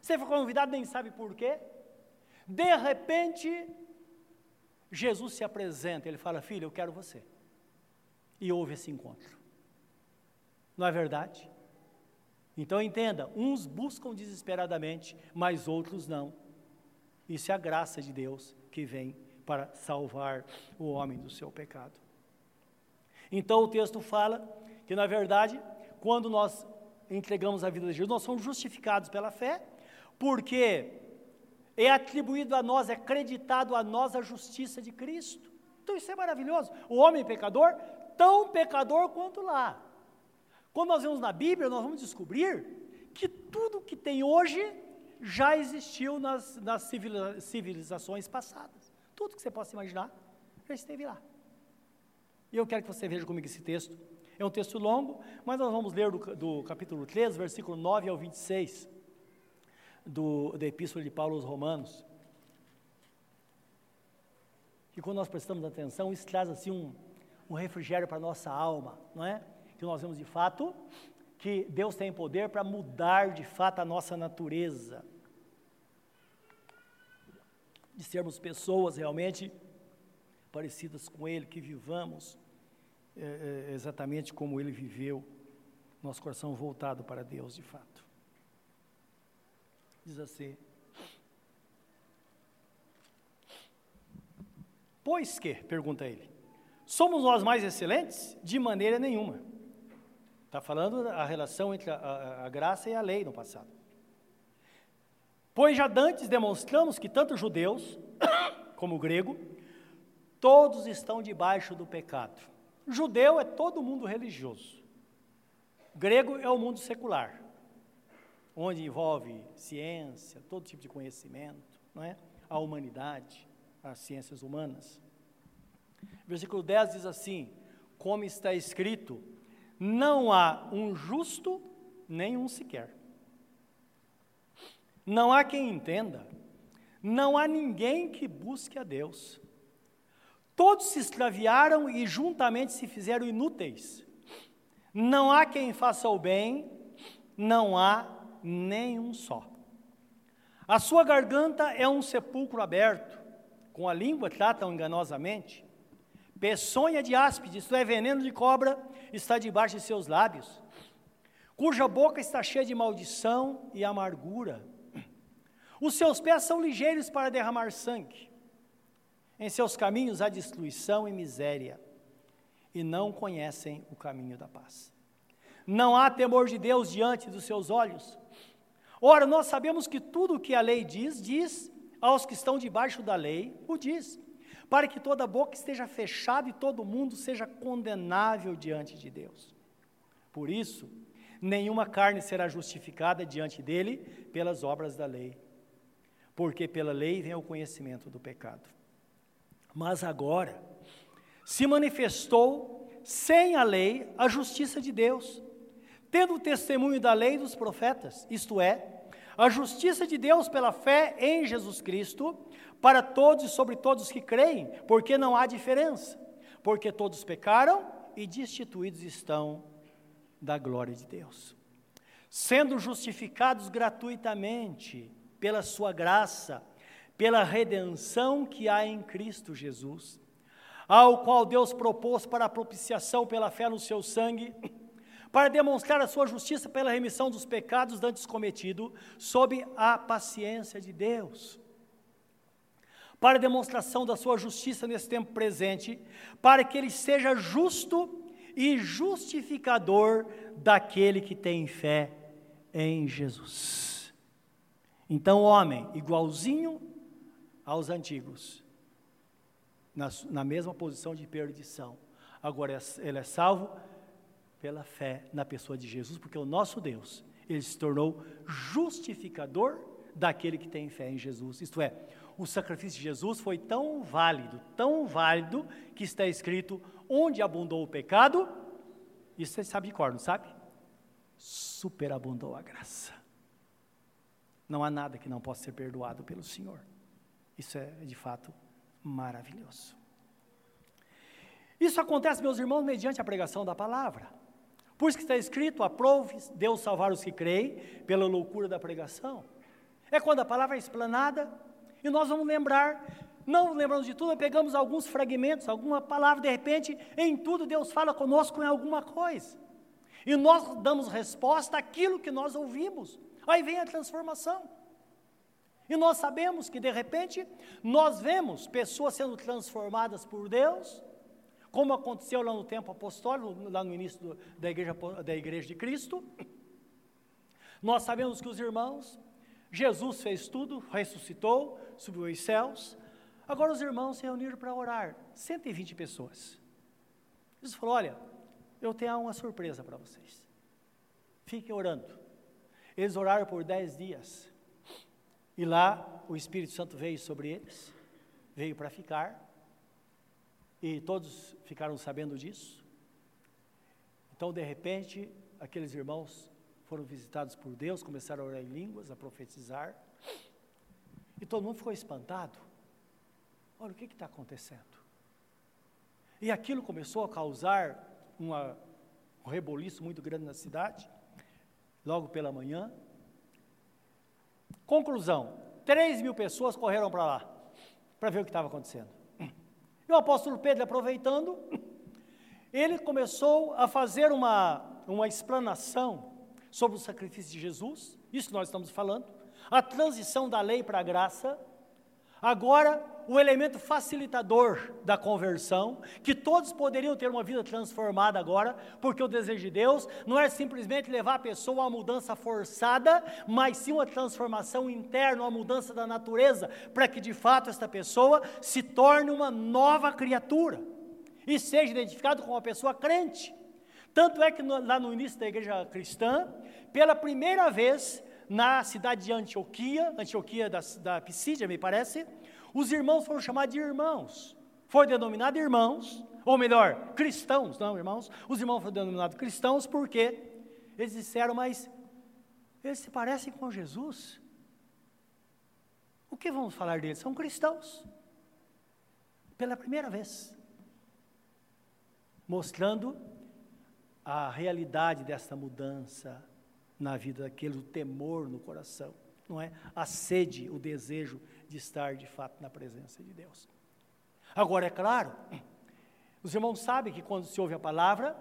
você foi convidado, nem sabe por quê. De repente, Jesus se apresenta, ele fala: Filho, eu quero você. E houve esse encontro. Não é verdade? Então entenda: uns buscam desesperadamente, mas outros não. Isso é a graça de Deus que vem para salvar o homem do seu pecado. Então o texto fala que, na verdade, quando nós entregamos a vida de Jesus, nós somos justificados pela fé, porque é atribuído a nós, é acreditado a nós a justiça de Cristo. Então isso é maravilhoso. O homem pecador, tão pecador quanto lá. Quando nós vemos na Bíblia, nós vamos descobrir que tudo que tem hoje já existiu nas, nas civilizações passadas. Tudo que você possa imaginar já esteve lá. E eu quero que você veja comigo esse texto. É um texto longo, mas nós vamos ler do, do capítulo 13, versículo 9 ao 26, do, da Epístola de Paulo aos Romanos. E quando nós prestamos atenção, isso traz assim um, um refrigério para a nossa alma, não é? que nós vemos de fato que Deus tem poder para mudar de fato a nossa natureza. De sermos pessoas realmente parecidas com Ele, que vivamos é, é, exatamente como Ele viveu, nosso coração voltado para Deus de fato. Diz assim: Pois que, pergunta ele, somos nós mais excelentes? De maneira nenhuma. Está falando a relação entre a, a, a, graça e a lei no passado. Pois já dantes demonstramos que tanto judeus como grego, todos estão debaixo do pecado. Judeu é todo mundo religioso. Grego é o mundo secular, onde envolve ciência, todo tipo de conhecimento, não é? a humanidade, as ciências humanas. Versículo 10 diz assim: Como está escrito, não há um justo, nem um sequer. Não há quem entenda, não há ninguém que busque a Deus. Todos se extraviaram e juntamente se fizeram inúteis. Não há quem faça o bem, não há nenhum só. A sua garganta é um sepulcro aberto, com a língua tratam enganosamente. Peçonha de áspide, isto é, veneno de cobra, está debaixo de seus lábios, cuja boca está cheia de maldição e amargura. Os seus pés são ligeiros para derramar sangue. Em seus caminhos há destruição e miséria, e não conhecem o caminho da paz. Não há temor de Deus diante dos seus olhos. Ora, nós sabemos que tudo o que a lei diz, diz aos que estão debaixo da lei, o diz para que toda boca esteja fechada e todo mundo seja condenável diante de Deus. Por isso, nenhuma carne será justificada diante dele pelas obras da lei, porque pela lei vem o conhecimento do pecado. Mas agora se manifestou sem a lei a justiça de Deus, tendo o testemunho da lei dos profetas, isto é, a justiça de Deus pela fé em Jesus Cristo, para todos e sobre todos que creem, porque não há diferença, porque todos pecaram e destituídos estão da glória de Deus. Sendo justificados gratuitamente pela sua graça, pela redenção que há em Cristo Jesus, ao qual Deus propôs para a propiciação pela fé no seu sangue, para demonstrar a sua justiça pela remissão dos pecados antes cometidos, sob a paciência de Deus. Para demonstração da sua justiça nesse tempo presente, para que ele seja justo e justificador daquele que tem fé em Jesus. Então, homem, igualzinho aos antigos, na, na mesma posição de perdição. Agora ele é salvo pela fé na pessoa de Jesus, porque o nosso Deus, ele se tornou justificador daquele que tem fé em Jesus. Isto é, o sacrifício de Jesus foi tão válido, tão válido, que está escrito: onde abundou o pecado, isso você sabe de cor, não sabe? Superabundou a graça. Não há nada que não possa ser perdoado pelo Senhor. Isso é de fato maravilhoso. Isso acontece, meus irmãos, mediante a pregação da palavra. Por isso que está escrito: aprove Deus salvar os que creem, pela loucura da pregação. É quando a palavra é explanada e nós vamos lembrar, não lembramos de tudo, pegamos alguns fragmentos, alguma palavra, de repente, em tudo Deus fala conosco em alguma coisa. E nós damos resposta àquilo que nós ouvimos. Aí vem a transformação. E nós sabemos que, de repente, nós vemos pessoas sendo transformadas por Deus, como aconteceu lá no tempo apostólico, lá no início do, da, igreja, da igreja de Cristo. Nós sabemos que os irmãos, Jesus fez tudo, ressuscitou, subiu aos céus. Agora os irmãos se reuniram para orar, 120 pessoas. Jesus falou: Olha, eu tenho uma surpresa para vocês. Fiquem orando. Eles oraram por dez dias. E lá o Espírito Santo veio sobre eles, veio para ficar, e todos ficaram sabendo disso. Então, de repente, aqueles irmãos foram visitados por Deus, começaram a orar em línguas, a profetizar, e todo mundo ficou espantado. Olha o que está acontecendo. E aquilo começou a causar uma, um reboliço muito grande na cidade, logo pela manhã, Conclusão: 3 mil pessoas correram para lá, para ver o que estava acontecendo. E o apóstolo Pedro, aproveitando, ele começou a fazer uma, uma explanação sobre o sacrifício de Jesus, isso que nós estamos falando, a transição da lei para a graça, Agora, o elemento facilitador da conversão, que todos poderiam ter uma vida transformada agora, porque o desejo de Deus não é simplesmente levar a pessoa a uma mudança forçada, mas sim uma transformação interna, uma mudança da natureza, para que de fato esta pessoa se torne uma nova criatura e seja identificado como uma pessoa crente. Tanto é que no, lá no início da igreja cristã, pela primeira vez, na cidade de Antioquia, Antioquia da, da Pisídia, me parece, os irmãos foram chamados de irmãos. Foi denominado irmãos, ou melhor, cristãos, não irmãos. Os irmãos foram denominados cristãos porque eles disseram, mas eles se parecem com Jesus. O que vamos falar deles? São cristãos. Pela primeira vez. Mostrando a realidade dessa mudança na vida daqueles, o temor no coração, não é? A sede, o desejo de estar de fato na presença de Deus. Agora, é claro, os irmãos sabem que quando se ouve a palavra,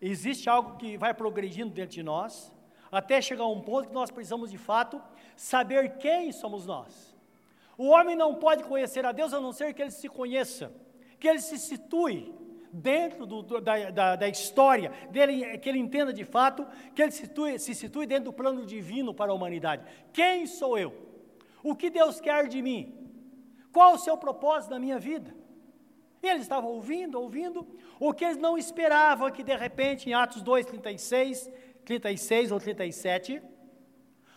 existe algo que vai progredindo dentro de nós, até chegar a um ponto que nós precisamos de fato saber quem somos nós. O homem não pode conhecer a Deus a não ser que ele se conheça, que ele se situe dentro do, da, da, da, história, dele, que ele entenda de fato, que ele situe, se situe dentro do plano divino para a humanidade. Quem sou eu? O que Deus quer de mim? Qual o seu propósito na minha vida? E eles estavam ouvindo, ouvindo, o que eles não esperavam que de repente, em Atos 2, 36, 36 ou 37,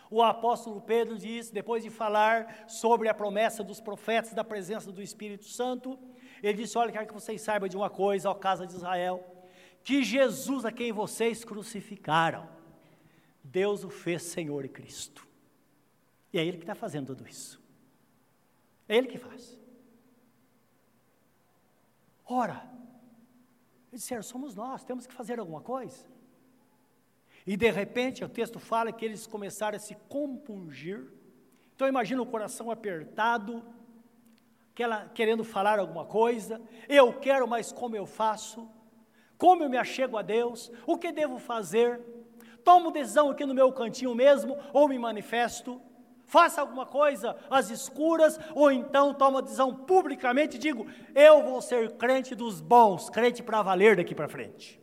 o apóstolo Pedro diz, depois de falar sobre a promessa dos profetas da presença do Espírito Santo, ele disse: Olha, quero que vocês saibam de uma coisa, ó casa de Israel, que Jesus a quem vocês crucificaram, Deus o fez Senhor e Cristo. E é Ele que está fazendo tudo isso. É Ele que faz. Ora, eles disseram: somos nós, temos que fazer alguma coisa. E de repente o texto fala que eles começaram a se compungir. Então imagina o coração apertado, querendo falar alguma coisa. Eu quero, mas como eu faço? Como eu me achego a Deus? O que devo fazer? Tomo decisão aqui no meu cantinho mesmo ou me manifesto? Faça alguma coisa às escuras, ou então toma decisão publicamente e digo: eu vou ser crente dos bons, crente para valer daqui para frente.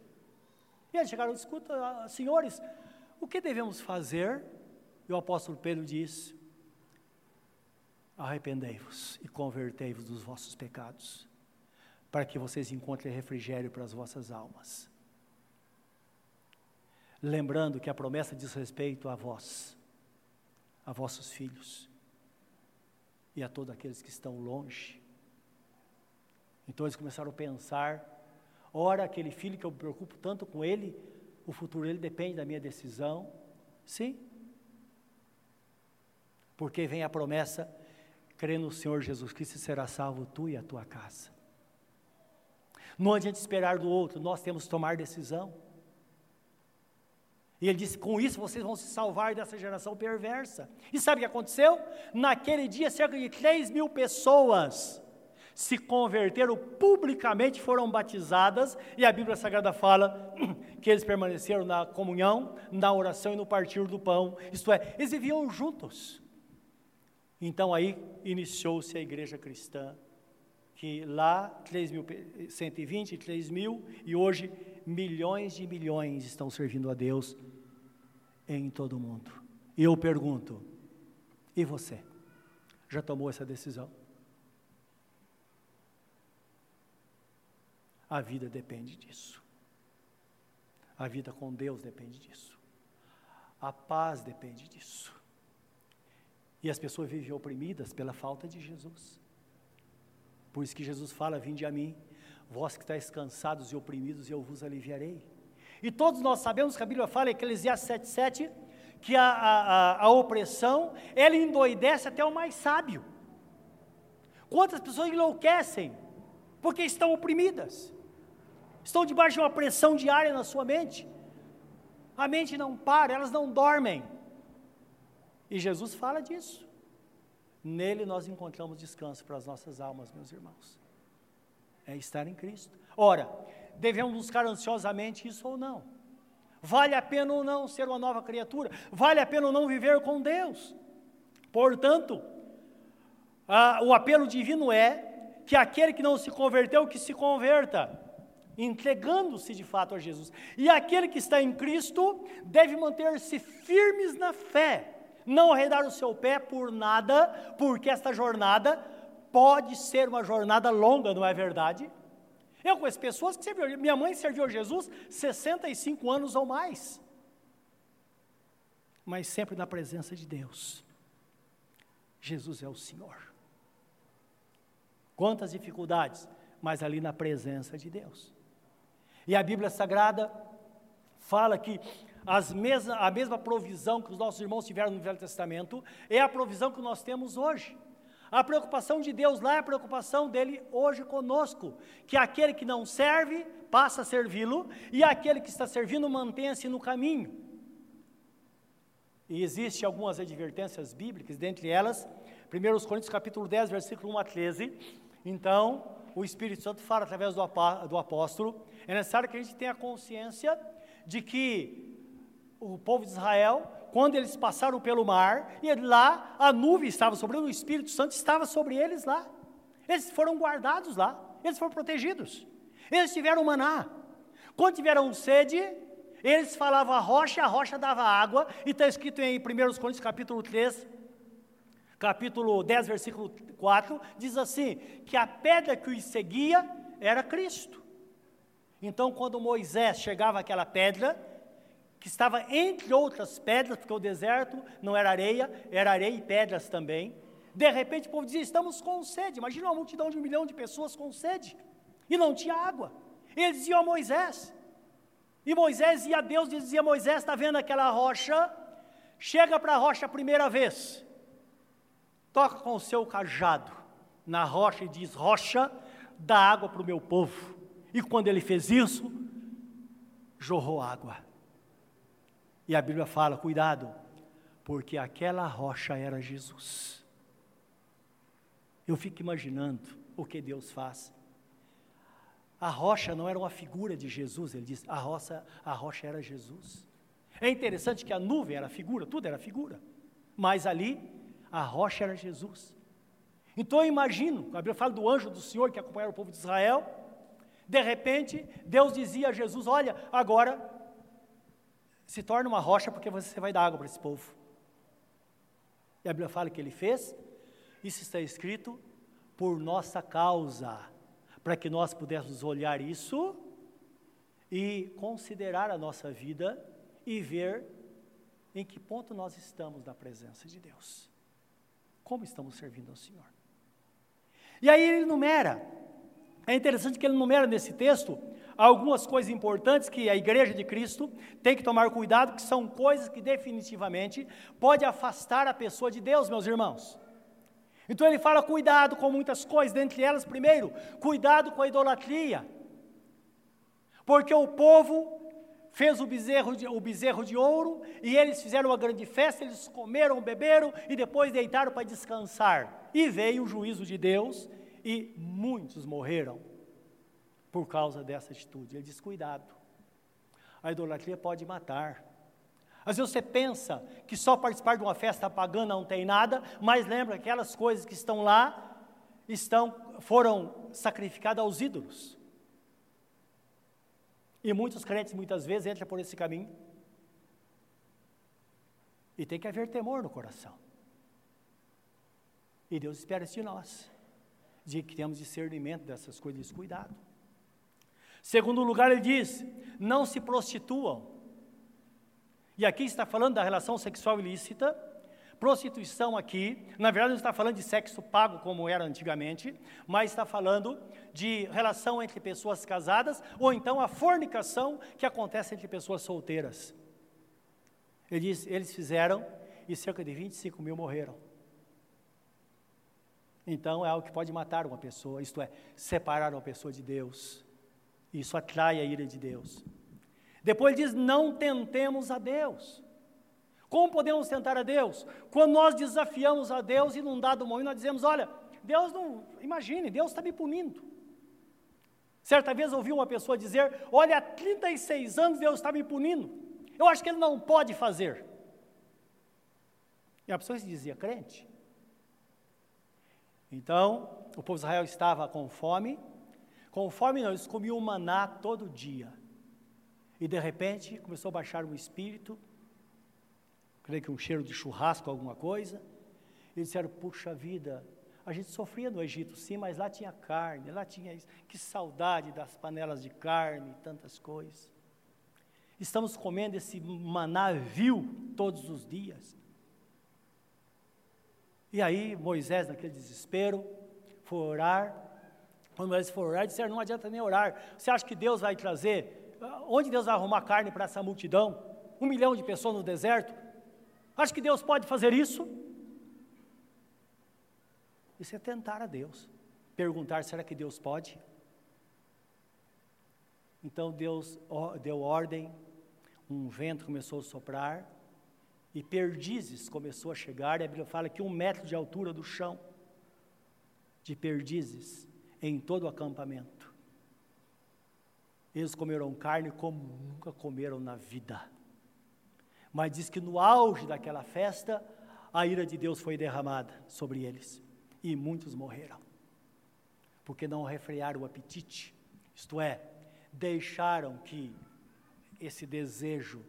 E eles chegaram, escuta, senhores, o que devemos fazer? E o apóstolo Pedro diz: arrependei-vos e convertei-vos dos vossos pecados, para que vocês encontrem refrigério para as vossas almas. Lembrando que a promessa diz respeito a vós a vossos filhos e a todos aqueles que estão longe. Então eles começaram a pensar: ora, aquele filho que eu me preocupo tanto com ele, o futuro dele depende da minha decisão. Sim. Porque vem a promessa: crê no Senhor Jesus Cristo e será salvo tu e a tua casa. Não adianta esperar do outro, nós temos que tomar decisão. E ele disse: com isso vocês vão se salvar dessa geração perversa. E sabe o que aconteceu? Naquele dia, cerca de 3 mil pessoas se converteram publicamente, foram batizadas, e a Bíblia Sagrada fala que eles permaneceram na comunhão, na oração e no partir do pão, isto é, eles viviam juntos. Então aí iniciou-se a igreja cristã, que lá 3 mil, 120, 3 mil, e hoje milhões de milhões estão servindo a Deus em todo o mundo. E eu pergunto: e você? Já tomou essa decisão? A vida depende disso. A vida com Deus depende disso. A paz depende disso. E as pessoas vivem oprimidas pela falta de Jesus. Por isso que Jesus fala: Vinde a mim, Vós que estáis cansados e oprimidos, eu vos aliviarei. E todos nós sabemos que a Bíblia fala Eclesiastes 7,7 que a, a, a, opressão, ela endoidece até o mais sábio. Quantas pessoas enlouquecem porque estão oprimidas, estão debaixo de uma pressão diária na sua mente, a mente não para, elas não dormem. E Jesus fala disso. Nele nós encontramos descanso para as nossas almas, meus irmãos é estar em Cristo. Ora, devemos buscar ansiosamente isso ou não? Vale a pena ou não ser uma nova criatura? Vale a pena ou não viver com Deus? Portanto, a, o apelo divino é que aquele que não se converteu, que se converta, entregando-se de fato a Jesus. E aquele que está em Cristo deve manter-se firmes na fé, não arredar o seu pé por nada, porque esta jornada pode ser uma jornada longa, não é verdade? Eu conheço pessoas que serviram, minha mãe serviu a Jesus 65 anos ou mais, mas sempre na presença de Deus. Jesus é o Senhor. Quantas dificuldades, mas ali na presença de Deus. E a Bíblia Sagrada fala que mesma, a mesma provisão que os nossos irmãos tiveram no Velho Testamento é a provisão que nós temos hoje. A preocupação de Deus lá é a preocupação dele hoje conosco, que aquele que não serve passa a servi-lo e aquele que está servindo mantenha-se no caminho. E existem algumas advertências bíblicas, dentre elas, 1 Coríntios capítulo 10, versículo 1 a 13. Então, o Espírito Santo fala através do, do apóstolo, é necessário que a gente tenha consciência de que o povo de Israel quando eles passaram pelo mar, e lá a nuvem estava sobre eles, o Espírito Santo estava sobre eles lá. Eles foram guardados lá, eles foram protegidos. Eles tiveram maná. Quando tiveram sede, eles falavam a rocha, a rocha dava água, e está escrito em 1 Coríntios capítulo 3, capítulo 10, versículo 4, diz assim: que a pedra que os seguia era Cristo. Então, quando Moisés chegava àquela pedra, que estava entre outras pedras, porque o deserto não era areia, era areia e pedras também. De repente o povo dizia: Estamos com sede. Imagina uma multidão de um milhão de pessoas com sede. E não tinha água. Eles diziam a Moisés. E Moisés ia a Deus e dizia: Moisés, está vendo aquela rocha? Chega para a rocha a primeira vez. toca com o seu cajado na rocha e diz: Rocha, dá água para o meu povo. E quando ele fez isso, jorrou água. E a Bíblia fala: cuidado, porque aquela rocha era Jesus. Eu fico imaginando o que Deus faz. A rocha não era uma figura de Jesus, ele diz, a rocha, a rocha era Jesus. É interessante que a nuvem era figura, tudo era figura. Mas ali, a rocha era Jesus. Então eu imagino, a Bíblia fala do anjo do Senhor que acompanhava o povo de Israel. De repente, Deus dizia a Jesus: Olha, agora se torna uma rocha porque você vai dar água para esse povo. E a Bíblia fala que ele fez, isso está escrito por nossa causa, para que nós pudéssemos olhar isso e considerar a nossa vida e ver em que ponto nós estamos na presença de Deus. Como estamos servindo ao Senhor. E aí ele numera. É interessante que ele numera nesse texto algumas coisas importantes que a igreja de Cristo tem que tomar cuidado, que são coisas que definitivamente pode afastar a pessoa de Deus, meus irmãos. Então ele fala cuidado com muitas coisas, dentre elas, primeiro, cuidado com a idolatria. Porque o povo fez o bezerro, de, o bezerro de ouro e eles fizeram uma grande festa, eles comeram, beberam e depois deitaram para descansar. E veio o juízo de Deus e muitos morreram por causa dessa atitude. Ele diz: cuidado, a idolatria pode matar. Às vezes você pensa que só participar de uma festa pagã não tem nada, mas lembra que aquelas coisas que estão lá estão, foram sacrificadas aos ídolos. E muitos crentes muitas vezes entram por esse caminho. E tem que haver temor no coração. E Deus espera isso de nós, de que temos discernimento dessas coisas, cuidado. Segundo lugar, ele diz: não se prostituam. E aqui está falando da relação sexual ilícita. Prostituição aqui, na verdade não está falando de sexo pago como era antigamente, mas está falando de relação entre pessoas casadas ou então a fornicação que acontece entre pessoas solteiras. Ele diz, eles fizeram e cerca de 25 mil morreram. Então é algo que pode matar uma pessoa, isto é, separar uma pessoa de Deus. Isso atrai a ira de Deus. Depois diz: não tentemos a Deus. Como podemos tentar a Deus? Quando nós desafiamos a Deus e num dado momento nós dizemos: olha, Deus não, imagine, Deus está me punindo. Certa vez ouvi uma pessoa dizer: olha, há 36 anos Deus está me punindo. Eu acho que Ele não pode fazer. E a pessoa se dizia crente. Então, o povo de Israel estava com fome. Com fome não, eles comiam maná todo dia. E de repente começou a baixar um espírito, creio que um cheiro de churrasco, alguma coisa. E disseram: Puxa vida, a gente sofria no Egito, sim, mas lá tinha carne, lá tinha isso. Que saudade das panelas de carne, tantas coisas. Estamos comendo esse maná vil todos os dias. E aí Moisés, naquele desespero, foi orar. Quando Moisés foi orar, disseram: Não adianta nem orar. Você acha que Deus vai trazer onde Deus vai arrumar carne para essa multidão? Um milhão de pessoas no deserto? Acho que Deus pode fazer isso? Isso é tentar a Deus. Perguntar: será que Deus pode? Então Deus deu ordem, um vento começou a soprar, e perdizes começou a chegar, e a Bíblia fala que um metro de altura do chão, de perdizes, em todo o acampamento. Eles comeram carne como nunca comeram na vida. Mas diz que no auge daquela festa, a ira de Deus foi derramada sobre eles. E muitos morreram. Porque não refrearam o apetite. Isto é, deixaram que esse desejo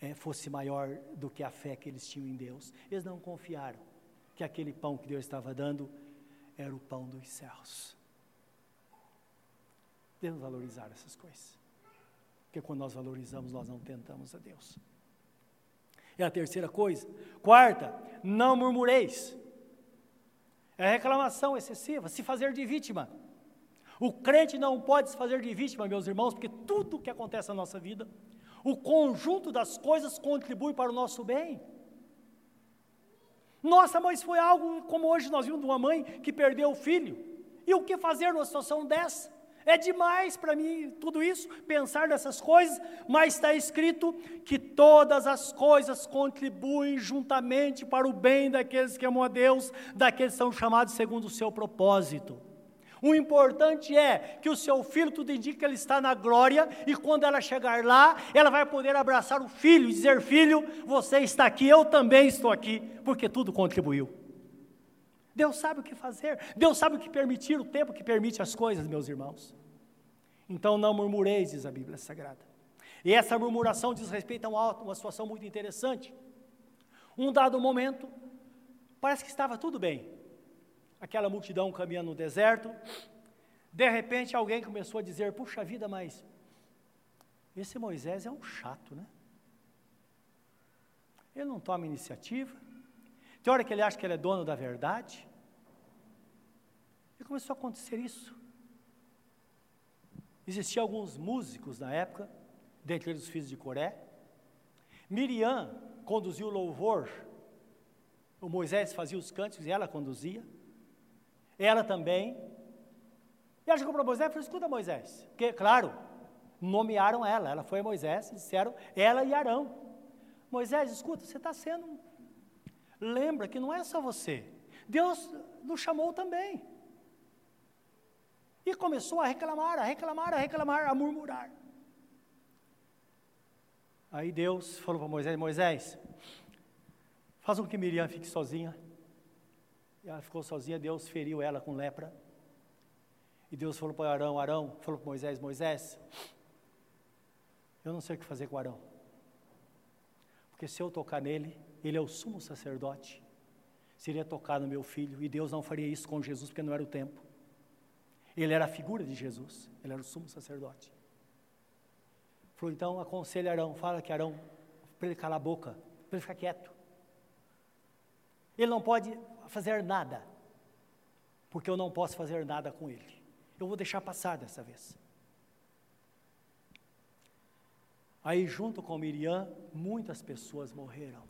é, fosse maior do que a fé que eles tinham em Deus. Eles não confiaram que aquele pão que Deus estava dando era o pão dos céus. Devemos valorizar essas coisas. Porque quando nós valorizamos, nós não tentamos a Deus. É a terceira coisa. Quarta, não murmureis. É reclamação excessiva, se fazer de vítima. O crente não pode se fazer de vítima, meus irmãos, porque tudo o que acontece na nossa vida, o conjunto das coisas contribui para o nosso bem. Nossa, mas foi algo como hoje nós vimos de uma mãe que perdeu o filho. E o que fazer numa situação dessa? É demais para mim tudo isso, pensar nessas coisas, mas está escrito que todas as coisas contribuem juntamente para o bem daqueles que amam a Deus, daqueles que são chamados segundo o seu propósito. O importante é que o seu filho, tudo indica que ele está na glória, e quando ela chegar lá, ela vai poder abraçar o filho e dizer: Filho, você está aqui, eu também estou aqui, porque tudo contribuiu. Deus sabe o que fazer, Deus sabe o que permitir, o tempo que permite as coisas, meus irmãos. Então não murmureis, diz a Bíblia Sagrada. E essa murmuração diz respeito a uma situação muito interessante. Um dado momento, parece que estava tudo bem, aquela multidão caminhando no deserto. De repente alguém começou a dizer: Puxa vida, mas esse Moisés é um chato, né? Ele não toma iniciativa. Tem hora que ele acha que ele é dono da verdade. E começou a acontecer isso. Existiam alguns músicos na época, dentre eles os filhos de Coré. Miriam conduziu o louvor. O Moisés fazia os cânticos e ela conduzia. Ela também. E ela chegou para Moisés e falou: escuta, Moisés. Porque, claro, nomearam ela. Ela foi Moisés, disseram ela e Arão. Moisés, escuta, você está sendo. Lembra que não é só você. Deus nos chamou também. E começou a reclamar, a reclamar, a reclamar, a murmurar. Aí Deus falou para Moisés: Moisés, faz com que Miriam fique sozinha. Ela ficou sozinha, Deus feriu ela com lepra. E Deus falou para Arão, Arão, falou para Moisés, Moisés, eu não sei o que fazer com Arão. Porque se eu tocar nele, ele é o sumo sacerdote. Seria tocar no meu filho, e Deus não faria isso com Jesus, porque não era o tempo. Ele era a figura de Jesus, ele era o sumo sacerdote. Falou, então aconselha Arão, fala que Arão, para ele calar a boca, para ele ficar quieto. Ele não pode fazer nada, porque eu não posso fazer nada com ele. Eu vou deixar passar dessa vez. Aí, junto com Miriam, muitas pessoas morreram.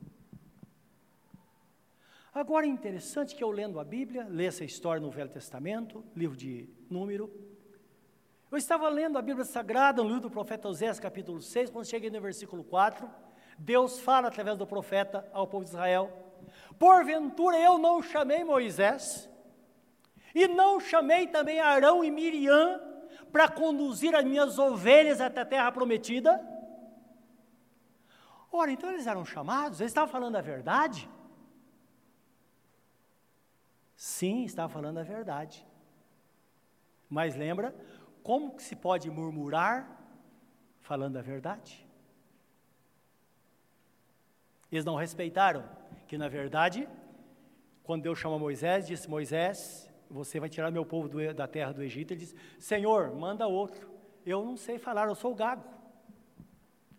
Agora é interessante que eu lendo a Bíblia, leio essa história no Velho Testamento, livro de Número. Eu estava lendo a Bíblia Sagrada, no livro do profeta Osés, capítulo 6, quando cheguei no versículo 4, Deus fala através do profeta ao povo de Israel: Porventura eu não chamei Moisés, e não chamei também Arão e Miriam para conduzir as minhas ovelhas até a terra prometida? Ora, então eles eram chamados, eles estavam falando a verdade? Sim, estava falando a verdade. Mas lembra, como que se pode murmurar falando a verdade? Eles não respeitaram que na verdade, quando Deus chama Moisés, disse: Moisés, você vai tirar meu povo do, da terra do Egito. Ele disse: Senhor, manda outro. Eu não sei falar, eu sou gago.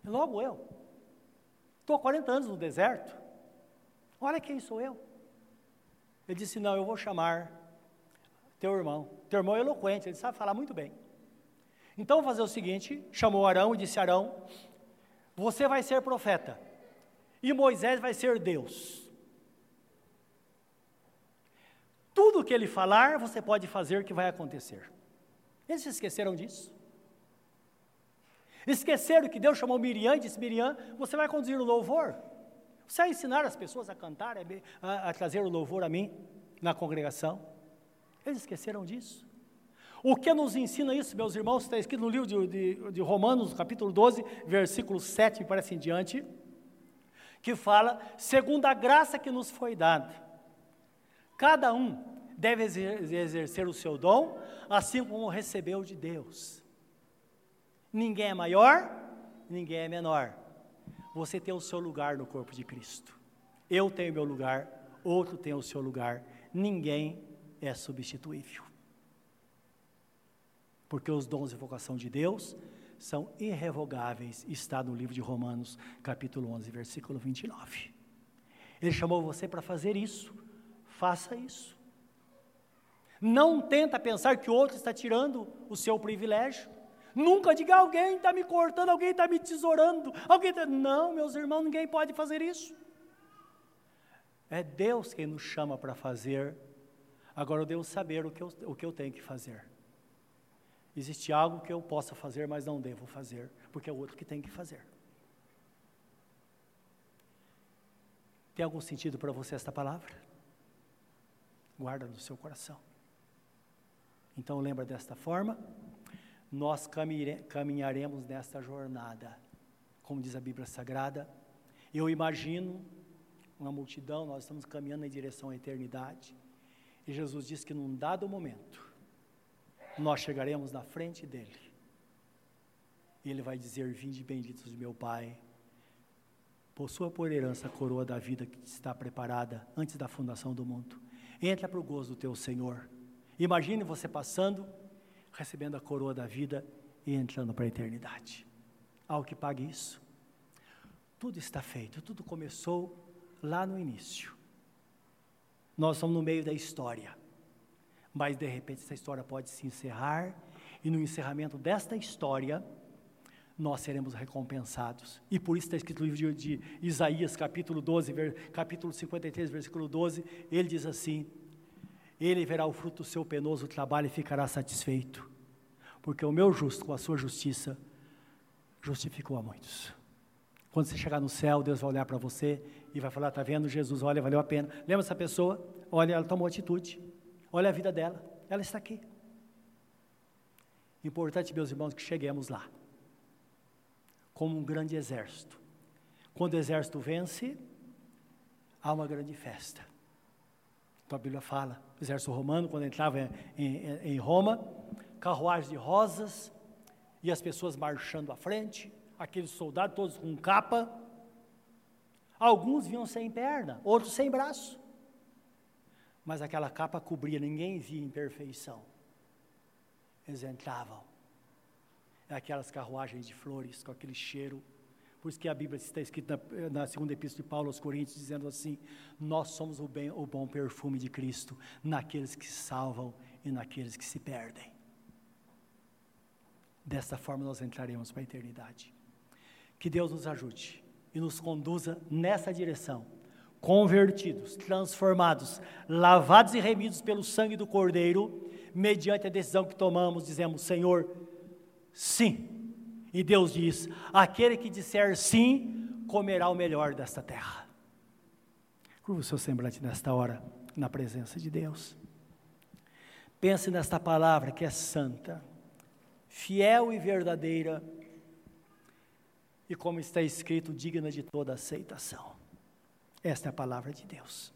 Logo eu. Estou há 40 anos no deserto. Olha quem sou eu. Ele disse: Não, eu vou chamar teu irmão. Teu irmão é eloquente, ele sabe falar muito bem. Então, vou fazer o seguinte: chamou Arão e disse: Arão, você vai ser profeta, e Moisés vai ser Deus. Tudo que ele falar, você pode fazer que vai acontecer. Eles esqueceram disso. Esqueceram que Deus chamou Miriam e disse: Miriam, você vai conduzir o louvor. Você vai ensinar as pessoas a cantar, a, a trazer o louvor a mim na congregação. Eles esqueceram disso. O que nos ensina isso, meus irmãos, está escrito no livro de, de, de Romanos, capítulo 12, versículo 7, me parece em diante, que fala, segundo a graça que nos foi dada Cada um deve exercer o seu dom, assim como recebeu de Deus. Ninguém é maior, ninguém é menor. Você tem o seu lugar no corpo de Cristo. Eu tenho meu lugar, outro tem o seu lugar. Ninguém é substituível. Porque os dons e vocação de Deus são irrevogáveis, está no livro de Romanos, capítulo 11, versículo 29. Ele chamou você para fazer isso faça isso. Não tenta pensar que o outro está tirando o seu privilégio. Nunca diga alguém está me cortando, alguém está me tesourando, alguém tá... Não, meus irmãos, ninguém pode fazer isso. É Deus quem nos chama para fazer. Agora eu devo saber o que eu, o que eu tenho que fazer. Existe algo que eu possa fazer, mas não devo fazer, porque é o outro que tem que fazer. Tem algum sentido para você esta palavra? Guarda no seu coração. Então lembra desta forma, nós caminharemos nesta jornada, como diz a Bíblia Sagrada. Eu imagino uma multidão, nós estamos caminhando em direção à eternidade. E Jesus disse que num dado momento, nós chegaremos na frente dele. E ele vai dizer: Vinde benditos de meu Pai, possua por herança a coroa da vida que está preparada antes da fundação do mundo. Entra para o gozo do teu Senhor. Imagine você passando, recebendo a coroa da vida e entrando para a eternidade. Ao que pague isso. Tudo está feito, tudo começou lá no início. Nós estamos no meio da história. Mas de repente essa história pode se encerrar, e no encerramento desta história, nós seremos recompensados. E por isso está escrito no livro de, de Isaías, capítulo 12, ver, capítulo 53, versículo 12, ele diz assim: Ele verá o fruto do seu penoso trabalho e ficará satisfeito, porque o meu justo, com a sua justiça, justificou a muitos. Quando você chegar no céu, Deus vai olhar para você e vai falar: Está vendo, Jesus, olha, valeu a pena. Lembra essa pessoa? Olha, ela tomou atitude. Olha a vida dela, ela está aqui. Importante, meus irmãos, que cheguemos lá, como um grande exército. Quando o exército vence, há uma grande festa. Então a Bíblia fala, o exército romano, quando entrava em, em, em Roma, carruagens de rosas, e as pessoas marchando à frente, aqueles soldados todos com capa. Alguns vinham sem perna, outros sem braço mas aquela capa cobria, ninguém via imperfeição. Eles entravam. Aquelas carruagens de flores com aquele cheiro. Por isso que a Bíblia está escrita na, na segunda epístola de Paulo aos Coríntios, dizendo assim: Nós somos o, bem, o bom perfume de Cristo naqueles que se salvam e naqueles que se perdem. Desta forma nós entraremos para a eternidade. Que Deus nos ajude e nos conduza nessa direção convertidos, transformados, lavados e remidos pelo sangue do Cordeiro, mediante a decisão que tomamos, dizemos: Senhor, sim. E Deus diz: aquele que disser sim, comerá o melhor desta terra. Curva o seu semblante nesta hora, na presença de Deus. Pense nesta palavra que é santa, fiel e verdadeira, e como está escrito, digna de toda aceitação. Esta é a palavra de Deus.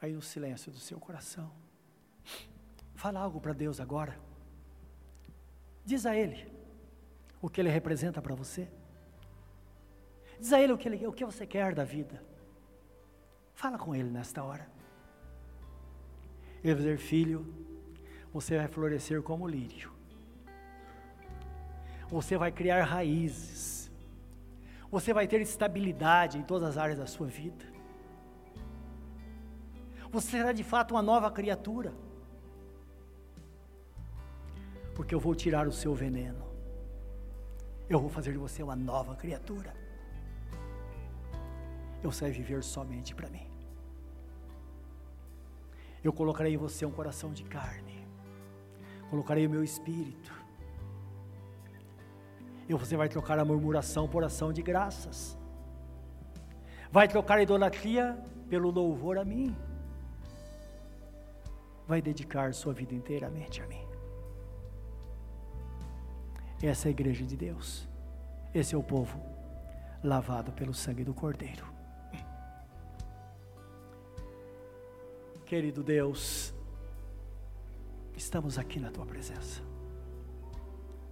Aí no silêncio do seu coração, fala algo para Deus agora. Diz a Ele o que Ele representa para você. Diz a Ele o que, ele, o que você quer da vida. Fala com Ele nesta hora. Ele dizer, filho, você vai florescer como lírio. Você vai criar raízes. Você vai ter estabilidade em todas as áreas da sua vida. Você será de fato uma nova criatura. Porque eu vou tirar o seu veneno. Eu vou fazer de você uma nova criatura. Eu sei viver somente para mim. Eu colocarei em você um coração de carne colocarei o meu espírito. E você vai trocar a murmuração por ação de graças. Vai trocar a idolatria pelo louvor a mim. Vai dedicar sua vida inteiramente a mim. Essa é a igreja de Deus. Esse é o povo lavado pelo sangue do Cordeiro. Querido Deus, estamos aqui na tua presença.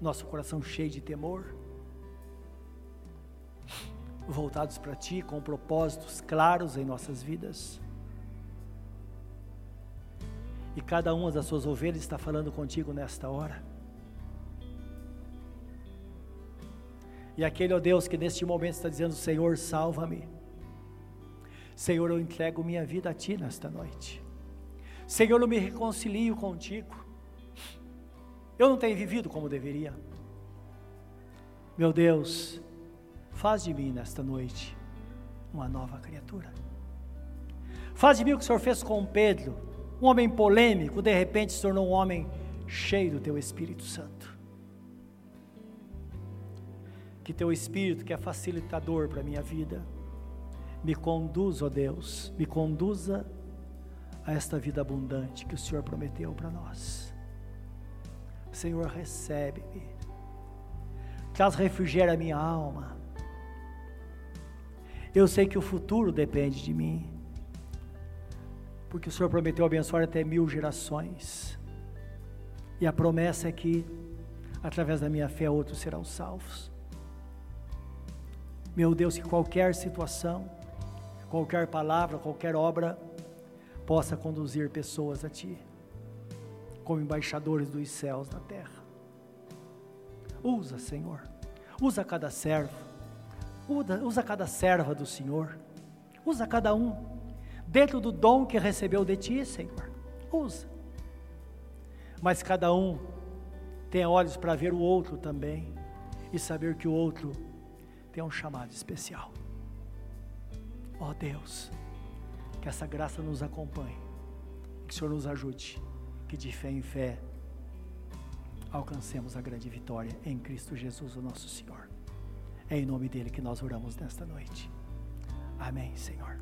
Nosso coração cheio de temor, voltados para ti com propósitos claros em nossas vidas. E cada uma das suas ovelhas está falando contigo nesta hora. E aquele, ó Deus, que neste momento está dizendo: Senhor, salva-me. Senhor, eu entrego minha vida a Ti nesta noite. Senhor, eu me reconcilio contigo. Eu não tenho vivido como deveria. Meu Deus, faz de mim nesta noite uma nova criatura. Faz de mim o que o Senhor fez com Pedro, um homem polêmico, de repente se tornou um homem cheio do teu Espírito Santo. Que teu Espírito, que é facilitador para a minha vida, me conduza, ó Deus, me conduza a esta vida abundante que o Senhor prometeu para nós. Senhor, recebe-me, traz refrigério à minha alma. Eu sei que o futuro depende de mim, porque o Senhor prometeu abençoar até mil gerações, e a promessa é que, através da minha fé, outros serão salvos. Meu Deus, que qualquer situação, qualquer palavra, qualquer obra possa conduzir pessoas a Ti, como embaixadores dos céus na terra. Usa, Senhor, usa cada servo, usa, cada serva do Senhor, usa cada um, dentro do dom que recebeu de Ti, Senhor, usa. Mas cada um tenha olhos para ver o outro também e saber que o outro tem um chamado especial. Ó oh Deus, que essa graça nos acompanhe, que o Senhor nos ajude, que de fé em fé alcancemos a grande vitória em Cristo Jesus, o nosso Senhor. É em nome dele que nós oramos nesta noite. Amém, Senhor.